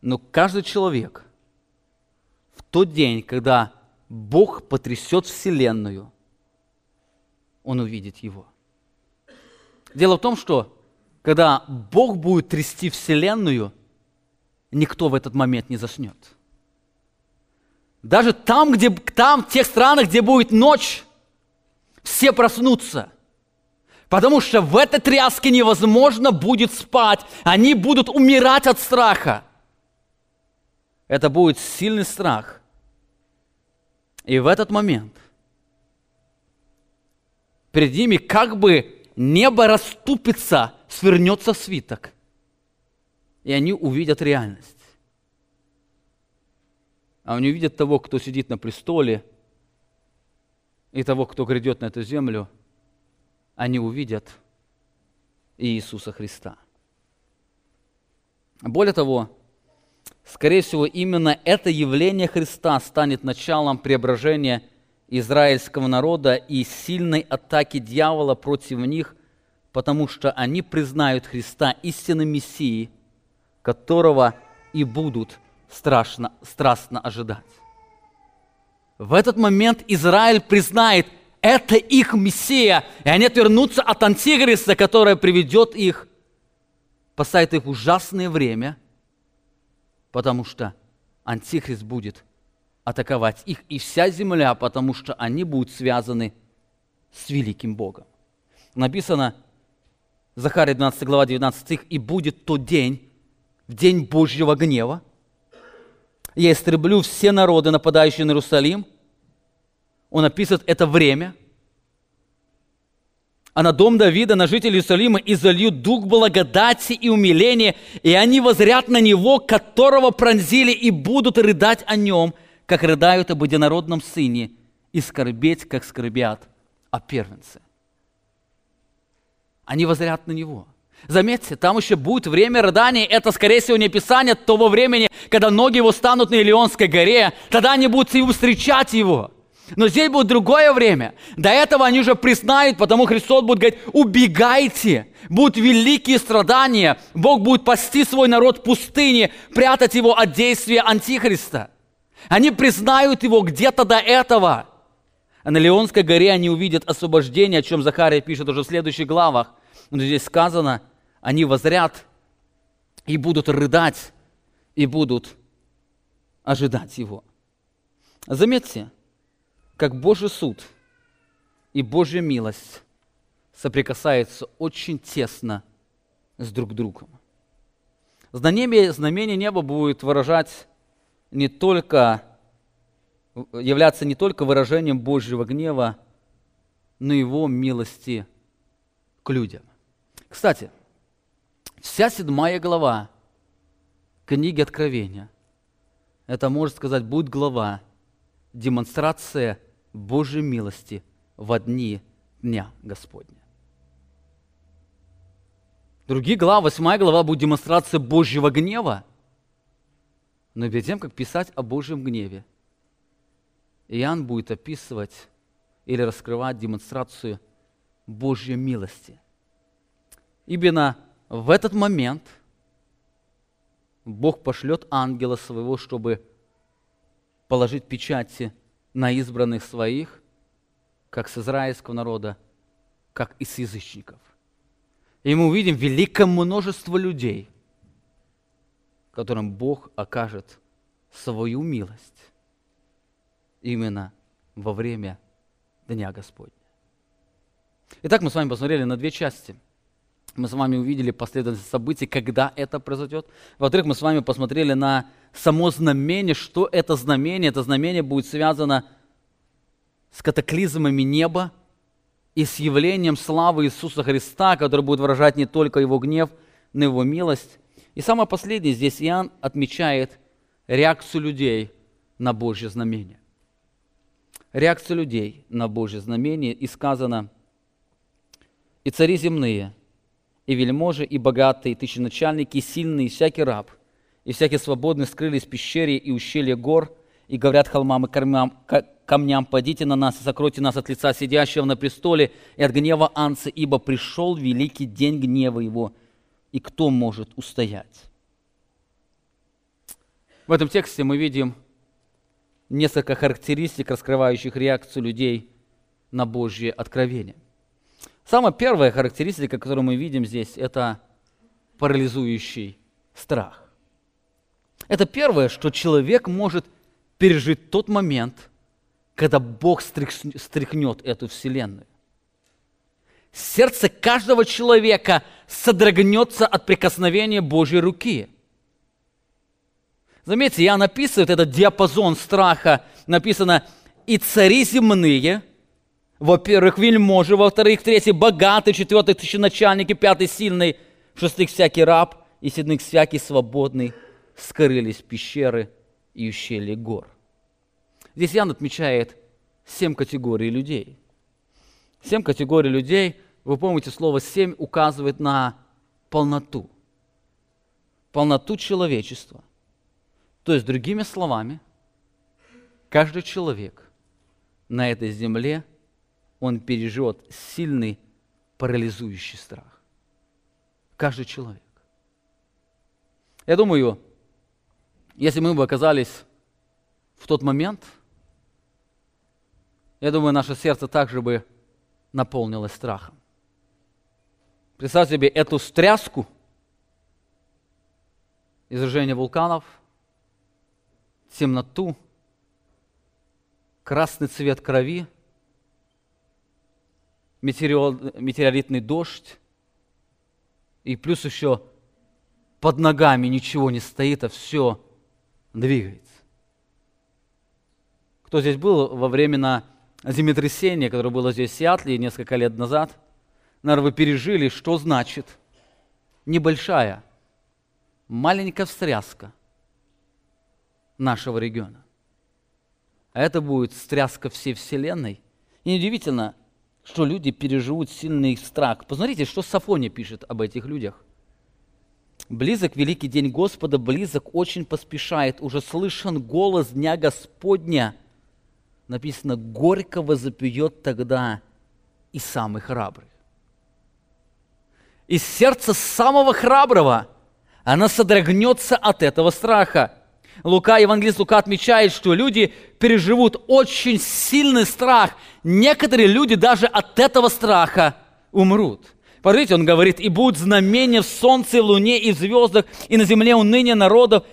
но каждый человек в тот день, когда Бог потрясет Вселенную, он увидит его. Дело в том, что когда Бог будет трясти Вселенную, никто в этот момент не заснет. Даже там, где, там, в тех странах, где будет ночь, все проснутся. Потому что в этой тряске невозможно будет спать. Они будут умирать от страха. Это будет сильный страх. И в этот момент перед ними как бы небо расступится, свернется свиток. И они увидят реальность а они увидят того, кто сидит на престоле, и того, кто грядет на эту землю, они увидят Иисуса Христа. Более того, скорее всего, именно это явление Христа станет началом преображения израильского народа и сильной атаки дьявола против них, потому что они признают Христа истинным Мессией, которого и будут страшно, страстно ожидать. В этот момент Израиль признает, это их Мессия, и они отвернутся от Антихриста, которое приведет их, поставит их в ужасное время, потому что Антихрист будет атаковать их и вся земля, потому что они будут связаны с великим Богом. Написано, Захария 12 глава 19 стих, «И будет тот день, в день Божьего гнева, я истреблю все народы, нападающие на Иерусалим. Он описывает это время. А на дом Давида, на жителей Иерусалима, и зальют дух благодати и умиления, и они возрят на него, которого пронзили, и будут рыдать о нем, как рыдают об единородном сыне, и скорбеть, как скорбят о первенце. Они возрят на него – Заметьте, там еще будет время рыдания. Это, скорее всего, не описание того времени, когда ноги его станут на Илионской горе. Тогда они будут встречать его. Но здесь будет другое время. До этого они уже признают, потому Христос будет говорить, убегайте, будут великие страдания, Бог будет пасти свой народ в пустыне, прятать его от действия Антихриста. Они признают его где-то до этого. А на Леонской горе они увидят освобождение, о чем Захария пишет уже в следующих главах. Но здесь сказано, они возрят и будут рыдать, и будут ожидать его. Заметьте, как Божий суд и Божья милость соприкасаются очень тесно с друг другом. Знамение, знамение неба будет выражать не только, являться не только выражением Божьего гнева, но и его милости к людям. Кстати, вся седьмая глава книги Откровения, это, можно сказать, будет глава, демонстрация Божьей милости в дни Дня Господня. Другие главы, восьмая глава будет демонстрация Божьего гнева. Но перед тем, как писать о Божьем гневе, Иоанн будет описывать или раскрывать демонстрацию Божьей милости. Именно в этот момент Бог пошлет ангела своего, чтобы положить печати на избранных своих, как с израильского народа, как и с язычников. И мы увидим великое множество людей, которым Бог окажет свою милость именно во время Дня Господня. Итак, мы с вами посмотрели на две части. Мы с вами увидели последовательность событий, когда это произойдет. Во-вторых, мы с вами посмотрели на само знамение, что это знамение. Это знамение будет связано с катаклизмами неба и с явлением славы Иисуса Христа, который будет выражать не только Его гнев, но и Его милость. И самое последнее, здесь Иоанн отмечает реакцию людей на Божье знамение. Реакцию людей на Божье знамение, и сказано, «И цари земные, и вельможи, и богатые, и тысяченачальники, и сильные, и всякий раб, и всякий свободный скрылись в пещере и ущелье гор, и говорят холмам и камням, камням, «Падите на нас и закройте нас от лица сидящего на престоле и от гнева Анца, ибо пришел великий день гнева его, и кто может устоять?» В этом тексте мы видим несколько характеристик, раскрывающих реакцию людей на Божье откровение. Самая первая характеристика, которую мы видим здесь, это парализующий страх. Это первое, что человек может пережить тот момент, когда Бог стряхнет эту вселенную. Сердце каждого человека содрогнется от прикосновения Божьей руки. Заметьте, я написываю этот диапазон страха. Написано, и цари земные, во-первых, вельможи, во-вторых, третий, богатый, четвертый, тысяченачальники, пятый, сильный, шестых, всякий раб, и седьмых, всякий свободный, скрылись пещеры и ущелья гор. Здесь Ян отмечает семь категорий людей. Семь категорий людей, вы помните, слово «семь» указывает на полноту. Полноту человечества. То есть, другими словами, каждый человек на этой земле, он переживет сильный парализующий страх. Каждый человек. Я думаю, если мы бы оказались в тот момент – я думаю, наше сердце также бы наполнилось страхом. Представьте себе эту стряску извержения вулканов, темноту, красный цвет крови, метеоритный дождь, и плюс еще под ногами ничего не стоит, а все двигается. Кто здесь был во времена землетрясение, которое было здесь в Сиатле несколько лет назад, наверное, вы пережили, что значит небольшая, маленькая встряска нашего региона. А это будет встряска всей Вселенной. И неудивительно, что люди переживут сильный страх. Посмотрите, что Сафония пишет об этих людях. Близок великий день Господа, близок очень поспешает, уже слышен голос Дня Господня – написано, горько возопьет тогда и самый храбрый. Из сердца самого храброго она содрогнется от этого страха. Лука, евангелист Лука отмечает, что люди переживут очень сильный страх. Некоторые люди даже от этого страха умрут. Посмотрите, он говорит, и будут знамения в солнце, луне и звездах, и на земле уныние народов,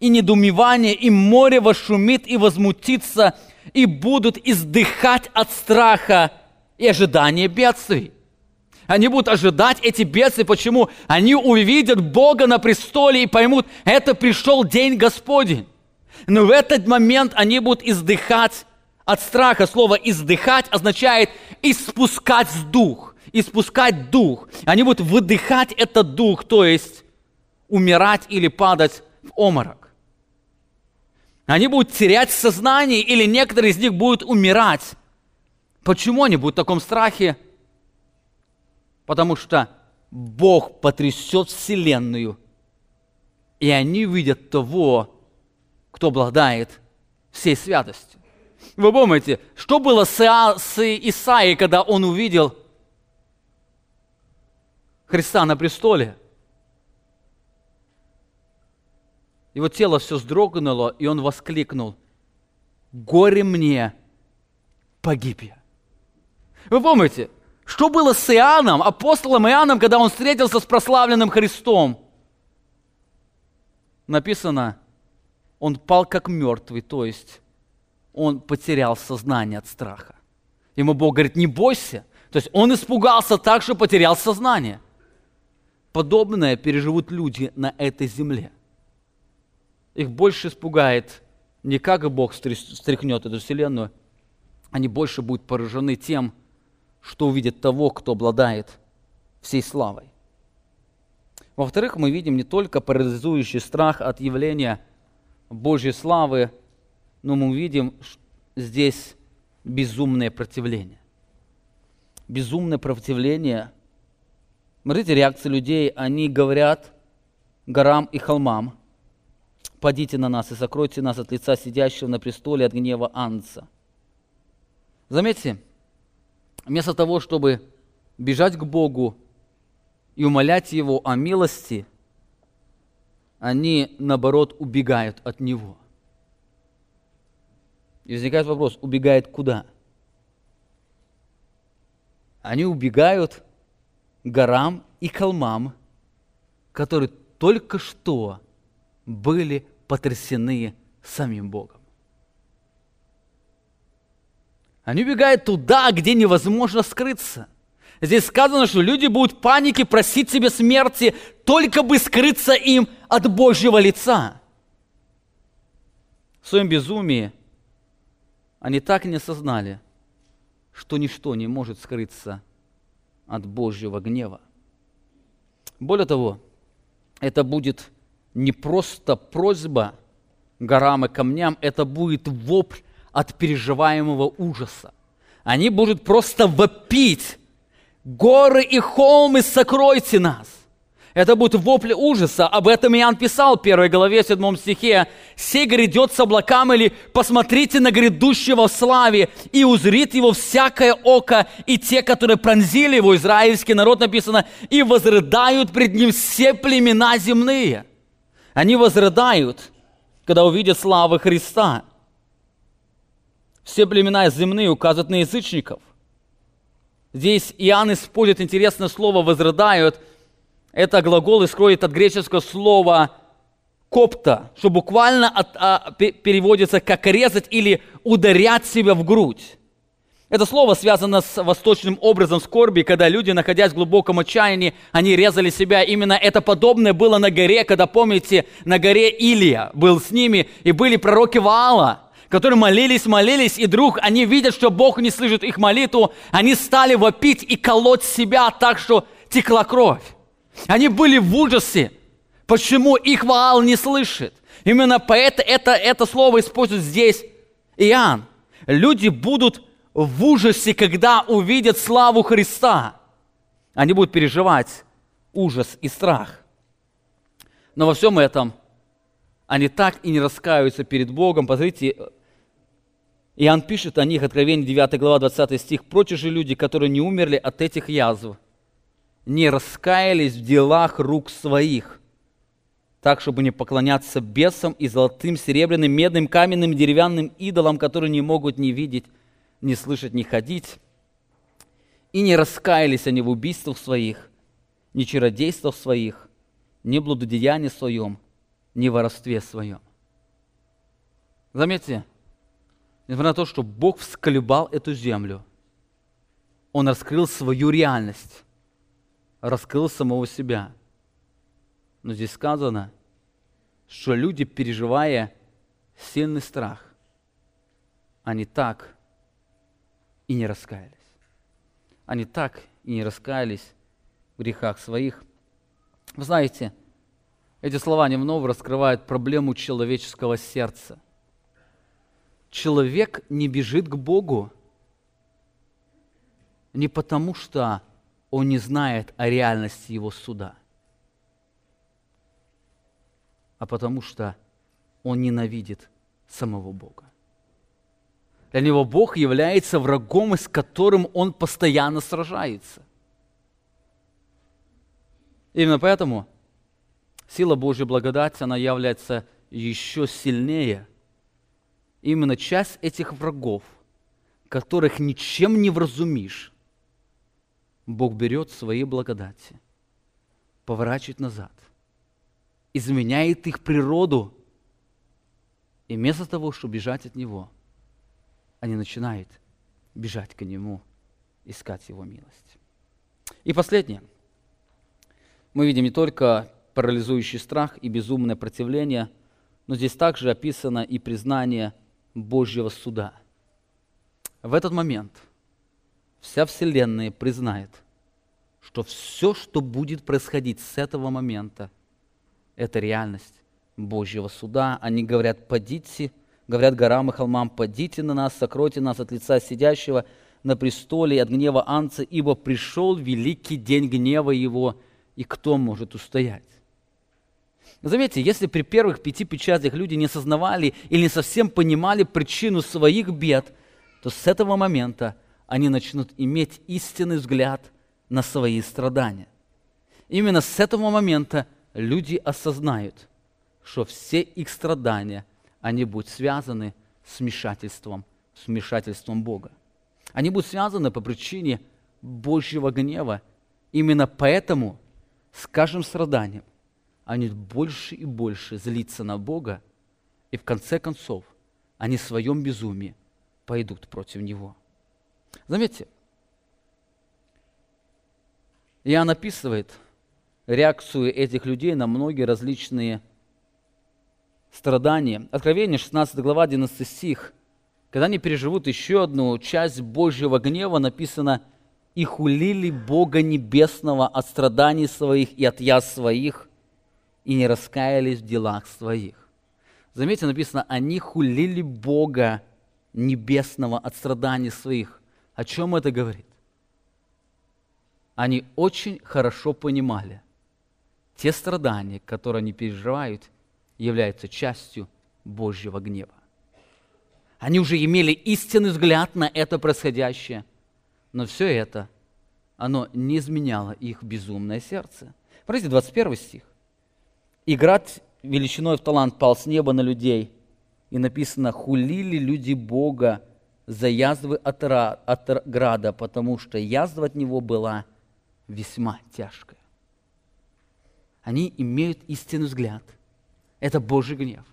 и недоумевание, и море вошумит и возмутится, и будут издыхать от страха и ожидания бедствий. Они будут ожидать эти бедствия. Почему? Они увидят Бога на престоле и поймут, это пришел день Господень. Но в этот момент они будут издыхать от страха. Слово «издыхать» означает «испускать дух». Испускать дух. Они будут выдыхать этот дух, то есть умирать или падать в оморок. Они будут терять сознание, или некоторые из них будут умирать. Почему они будут в таком страхе? Потому что Бог потрясет Вселенную, и они видят того, кто обладает всей святостью. Вы помните, что было с, Иа, Исаией, когда он увидел Христа на престоле? Его тело все вздрогнуло, и он воскликнул, «Горе мне, погиб я». Вы помните, что было с Иоанном, апостолом Иоанном, когда он встретился с прославленным Христом? Написано, он пал как мертвый, то есть он потерял сознание от страха. Ему Бог говорит, не бойся. То есть он испугался так, что потерял сознание. Подобное переживут люди на этой земле. Их больше испугает не как Бог стряхнет эту вселенную, они больше будут поражены тем, что увидят того, кто обладает всей славой. Во-вторых, мы видим не только парализующий страх от явления Божьей славы, но мы видим здесь безумное противление. Безумное противление. Смотрите, реакция людей. Они говорят горам и холмам, «Падите на нас и сокройте нас от лица сидящего на престоле от гнева Анца». Заметьте, вместо того, чтобы бежать к Богу и умолять Его о милости, они, наоборот, убегают от Него. И возникает вопрос, убегает куда? Они убегают к горам и холмам, которые только что были потрясены самим Богом. Они убегают туда, где невозможно скрыться. Здесь сказано, что люди будут в панике просить себе смерти, только бы скрыться им от Божьего лица. В своем безумии они так не осознали, что ничто не может скрыться от Божьего гнева. Более того, это будет не просто просьба горам и камням, это будет вопль от переживаемого ужаса. Они будут просто вопить. Горы и холмы, сокройте нас. Это будет вопль ужаса. Об этом Иоанн писал в первой главе, 7 стихе. «Сей грядет с облакам» или «Посмотрите на грядущего в славе, и узрит его всякое око, и те, которые пронзили его, израильский народ» написано, «и возрыдают пред ним все племена земные». Они возрыдают, когда увидят славы Христа – все племена земные указывают на язычников. Здесь Иоанн использует интересное слово «возрыдают». Это глагол исходит от греческого слова «копта», что буквально от, а, переводится как «резать» или «ударять себя в грудь». Это слово связано с восточным образом скорби, когда люди, находясь в глубоком отчаянии, они резали себя. Именно это подобное было на горе, когда, помните, на горе Илия был с ними, и были пророки Ваала – которые молились, молились, и вдруг они видят, что Бог не слышит их молитву, они стали вопить и колоть себя так, что текла кровь. Они были в ужасе. Почему их Ваал не слышит? Именно поэтому это, это слово использует здесь Иоанн. Люди будут в ужасе, когда увидят славу Христа. Они будут переживать ужас и страх. Но во всем этом они так и не раскаиваются перед Богом. Посмотрите, Иоанн пишет о них, Откровение 9 глава, 20 стих. «Прочие же люди, которые не умерли от этих язв, не раскаялись в делах рук своих, так, чтобы не поклоняться бесам и золотым, серебряным, медным, каменным, деревянным идолам, которые не могут ни видеть, ни слышать, ни ходить. И не раскаялись они в убийствах своих, ни чародействах своих, ни блудодеянии своем, ни воровстве своем. Заметьте, несмотря на то, что Бог всколебал эту землю, Он раскрыл свою реальность, раскрыл самого себя. Но здесь сказано, что люди, переживая сильный страх, они так и не раскаялись. Они так и не раскаялись в грехах своих. Вы знаете, эти слова немного раскрывают проблему человеческого сердца. Человек не бежит к Богу не потому, что он не знает о реальности его суда, а потому что он ненавидит самого Бога. Для него Бог является врагом, с которым он постоянно сражается. Именно поэтому сила Божьей благодати, она является еще сильнее. Именно часть этих врагов, которых ничем не вразумишь, Бог берет свои благодати, поворачивает назад, изменяет их природу, и вместо того, чтобы бежать от Него, они начинают бежать к Нему, искать Его милость. И последнее. Мы видим не только парализующий страх и безумное противление, но здесь также описано и признание Божьего суда. В этот момент – вся Вселенная признает, что все, что будет происходить с этого момента, это реальность Божьего суда. Они говорят, подите, говорят горам и холмам, подите на нас, сокройте нас от лица сидящего на престоле и от гнева Анца, ибо пришел великий день гнева его, и кто может устоять? Заметьте, если при первых пяти печатях люди не осознавали или не совсем понимали причину своих бед, то с этого момента – они начнут иметь истинный взгляд на свои страдания. Именно с этого момента люди осознают, что все их страдания, они будут связаны с вмешательством, с вмешательством Бога. Они будут связаны по причине Божьего гнева. Именно поэтому с каждым страданием они больше и больше злиться на Бога, и в конце концов они в своем безумии пойдут против Него. Заметьте, Иоанн описывает реакцию этих людей на многие различные страдания. Откровение, 16 глава, 11 стих. Когда они переживут еще одну часть Божьего гнева, написано «И хулили Бога Небесного от страданий своих и от яз своих, и не раскаялись в делах своих». Заметьте, написано «Они хулили Бога Небесного от страданий своих». О чем это говорит? Они очень хорошо понимали, те страдания, которые они переживают, являются частью Божьего гнева. Они уже имели истинный взгляд на это происходящее, но все это, оно не изменяло их безумное сердце. Смотрите, 21 стих. «И град величиной в талант пал с неба на людей, и написано, хулили люди Бога за язвы от, от града, потому что язва от него была весьма тяжкая. Они имеют истинный взгляд. Это Божий гнев.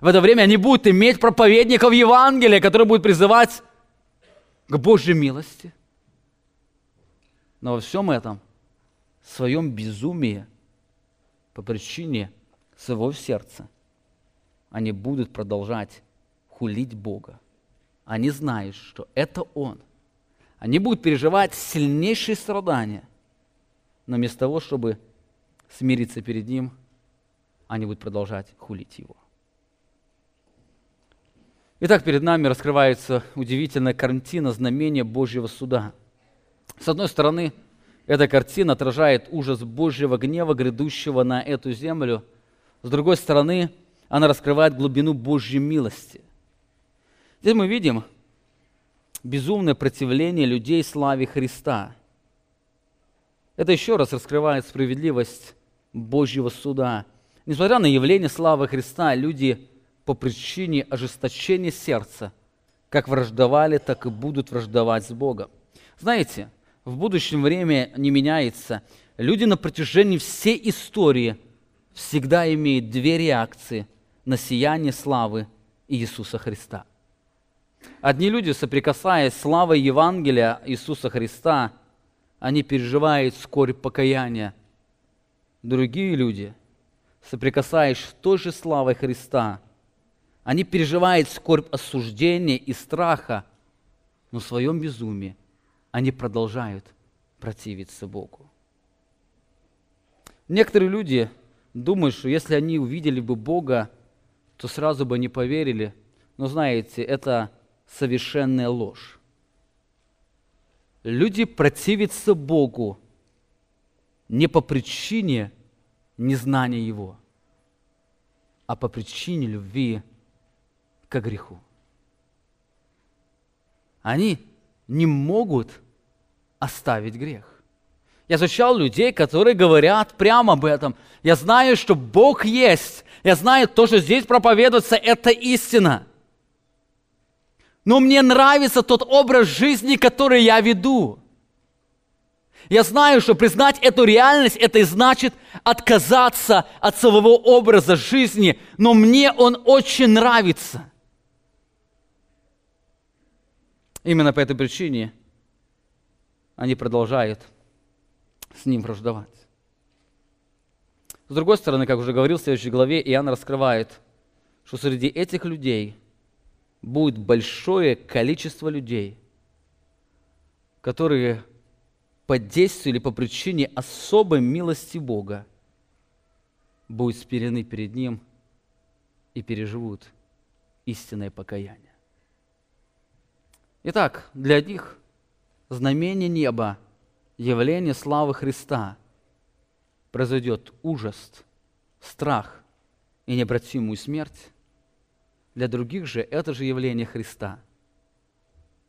В это время они будут иметь проповедников Евангелия, которые будут призывать к Божьей милости. Но во всем этом, в своем безумии, по причине своего сердца, они будут продолжать хулить Бога они знают, что это Он. Они будут переживать сильнейшие страдания, но вместо того, чтобы смириться перед Ним, они будут продолжать хулить Его. Итак, перед нами раскрывается удивительная картина знамения Божьего суда. С одной стороны, эта картина отражает ужас Божьего гнева, грядущего на эту землю. С другой стороны, она раскрывает глубину Божьей милости. Здесь мы видим безумное противление людей славе Христа. Это еще раз раскрывает справедливость Божьего суда. Несмотря на явление славы Христа, люди по причине ожесточения сердца как враждовали, так и будут враждовать с Богом. Знаете, в будущем время не меняется. Люди на протяжении всей истории всегда имеют две реакции на сияние славы Иисуса Христа. Одни люди, соприкасаясь с славой Евангелия Иисуса Христа, они переживают скорбь покаяния. Другие люди, соприкасаясь с той же славой Христа, они переживают скорбь осуждения и страха, но в своем безумии они продолжают противиться Богу. Некоторые люди думают, что если они увидели бы Бога, то сразу бы не поверили. Но знаете, это совершенная ложь. Люди противятся Богу не по причине незнания Его, а по причине любви к греху. Они не могут оставить грех. Я изучал людей, которые говорят прямо об этом. Я знаю, что Бог есть. Я знаю, то, что здесь проповедуется, это истина. Но мне нравится тот образ жизни, который я веду. Я знаю, что признать эту реальность, это и значит отказаться от своего образа жизни, но мне он очень нравится. Именно по этой причине они продолжают с ним враждовать. С другой стороны, как уже говорил в следующей главе, Иоанн раскрывает, что среди этих людей будет большое количество людей, которые по действию или по причине особой милости Бога будут спирены перед Ним и переживут истинное покаяние. Итак, для них знамение неба, явление славы Христа произойдет ужас, страх и необратимую смерть. Для других же это же явление Христа.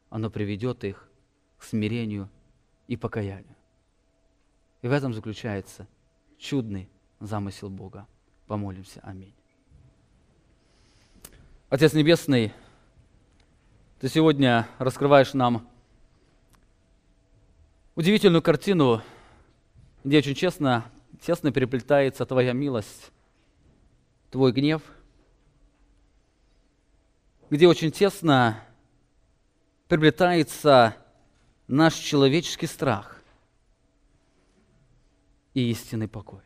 Оно приведет их к смирению и покаянию. И в этом заключается чудный замысел Бога. Помолимся. Аминь. Отец Небесный, ты сегодня раскрываешь нам удивительную картину, где очень честно, тесно переплетается Твоя милость, Твой гнев, где очень тесно приплетается наш человеческий страх и истинный покой.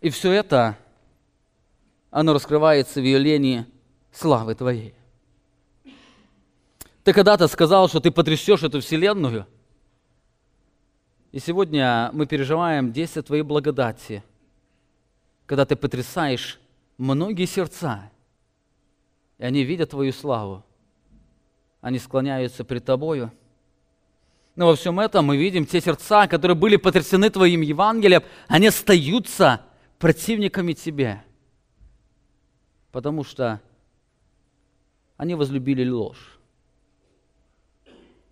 И все это, оно раскрывается в явлении славы Твоей. Ты когда-то сказал, что ты потрясешь эту вселенную. И сегодня мы переживаем действие Твоей благодати, когда Ты потрясаешь многие сердца, и они видят Твою славу. Они склоняются пред Тобою. Но во всем этом мы видим те сердца, которые были потрясены Твоим Евангелием, они остаются противниками Тебе, потому что они возлюбили ложь.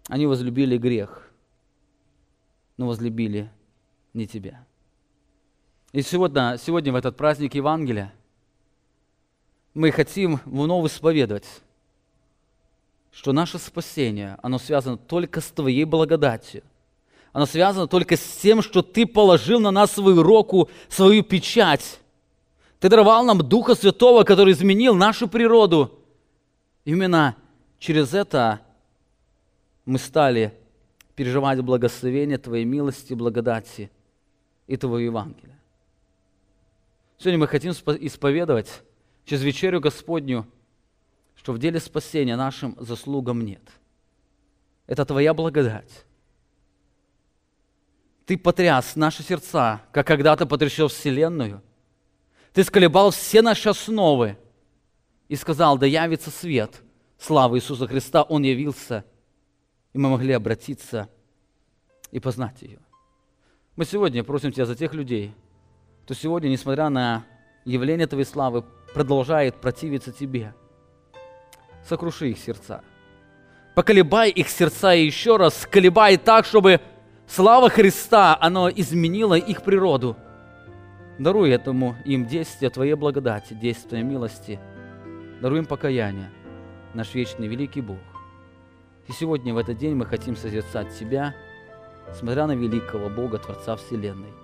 Они возлюбили грех, но возлюбили не тебя. И сегодня, сегодня в этот праздник Евангелия мы хотим вновь исповедовать, что наше спасение, оно связано только с Твоей благодатью. Оно связано только с тем, что Ты положил на нас свою руку, свою печать. Ты даровал нам Духа Святого, который изменил нашу природу. Именно через это мы стали переживать благословение Твоей милости, благодати и Твоего Евангелия. Сегодня мы хотим исповедовать через вечерю Господню, что в деле спасения нашим заслугам нет. Это Твоя благодать. Ты потряс наши сердца, как когда-то потрясел Вселенную. Ты сколебал все наши основы и сказал, да явится свет славы Иисуса Христа, Он явился – и мы могли обратиться и познать ее. Мы сегодня просим Тебя за тех людей, кто сегодня, несмотря на явление Твоей славы, продолжает противиться Тебе. Сокруши их сердца. Поколебай их сердца еще раз, колебай так, чтобы слава Христа, оно изменило их природу. Даруй этому им действие Твоей благодати, действие милости. Даруй им покаяние, наш вечный великий Бог. И сегодня, в этот день, мы хотим созерцать Тебя, смотря на великого Бога, Творца Вселенной.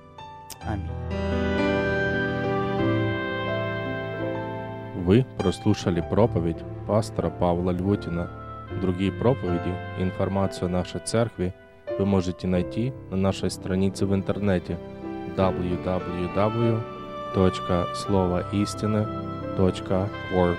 Аминь. Вы прослушали проповедь пастора Павла Львутина. Другие проповеди и информацию о нашей церкви вы можете найти на нашей странице в интернете www.словоистины.org.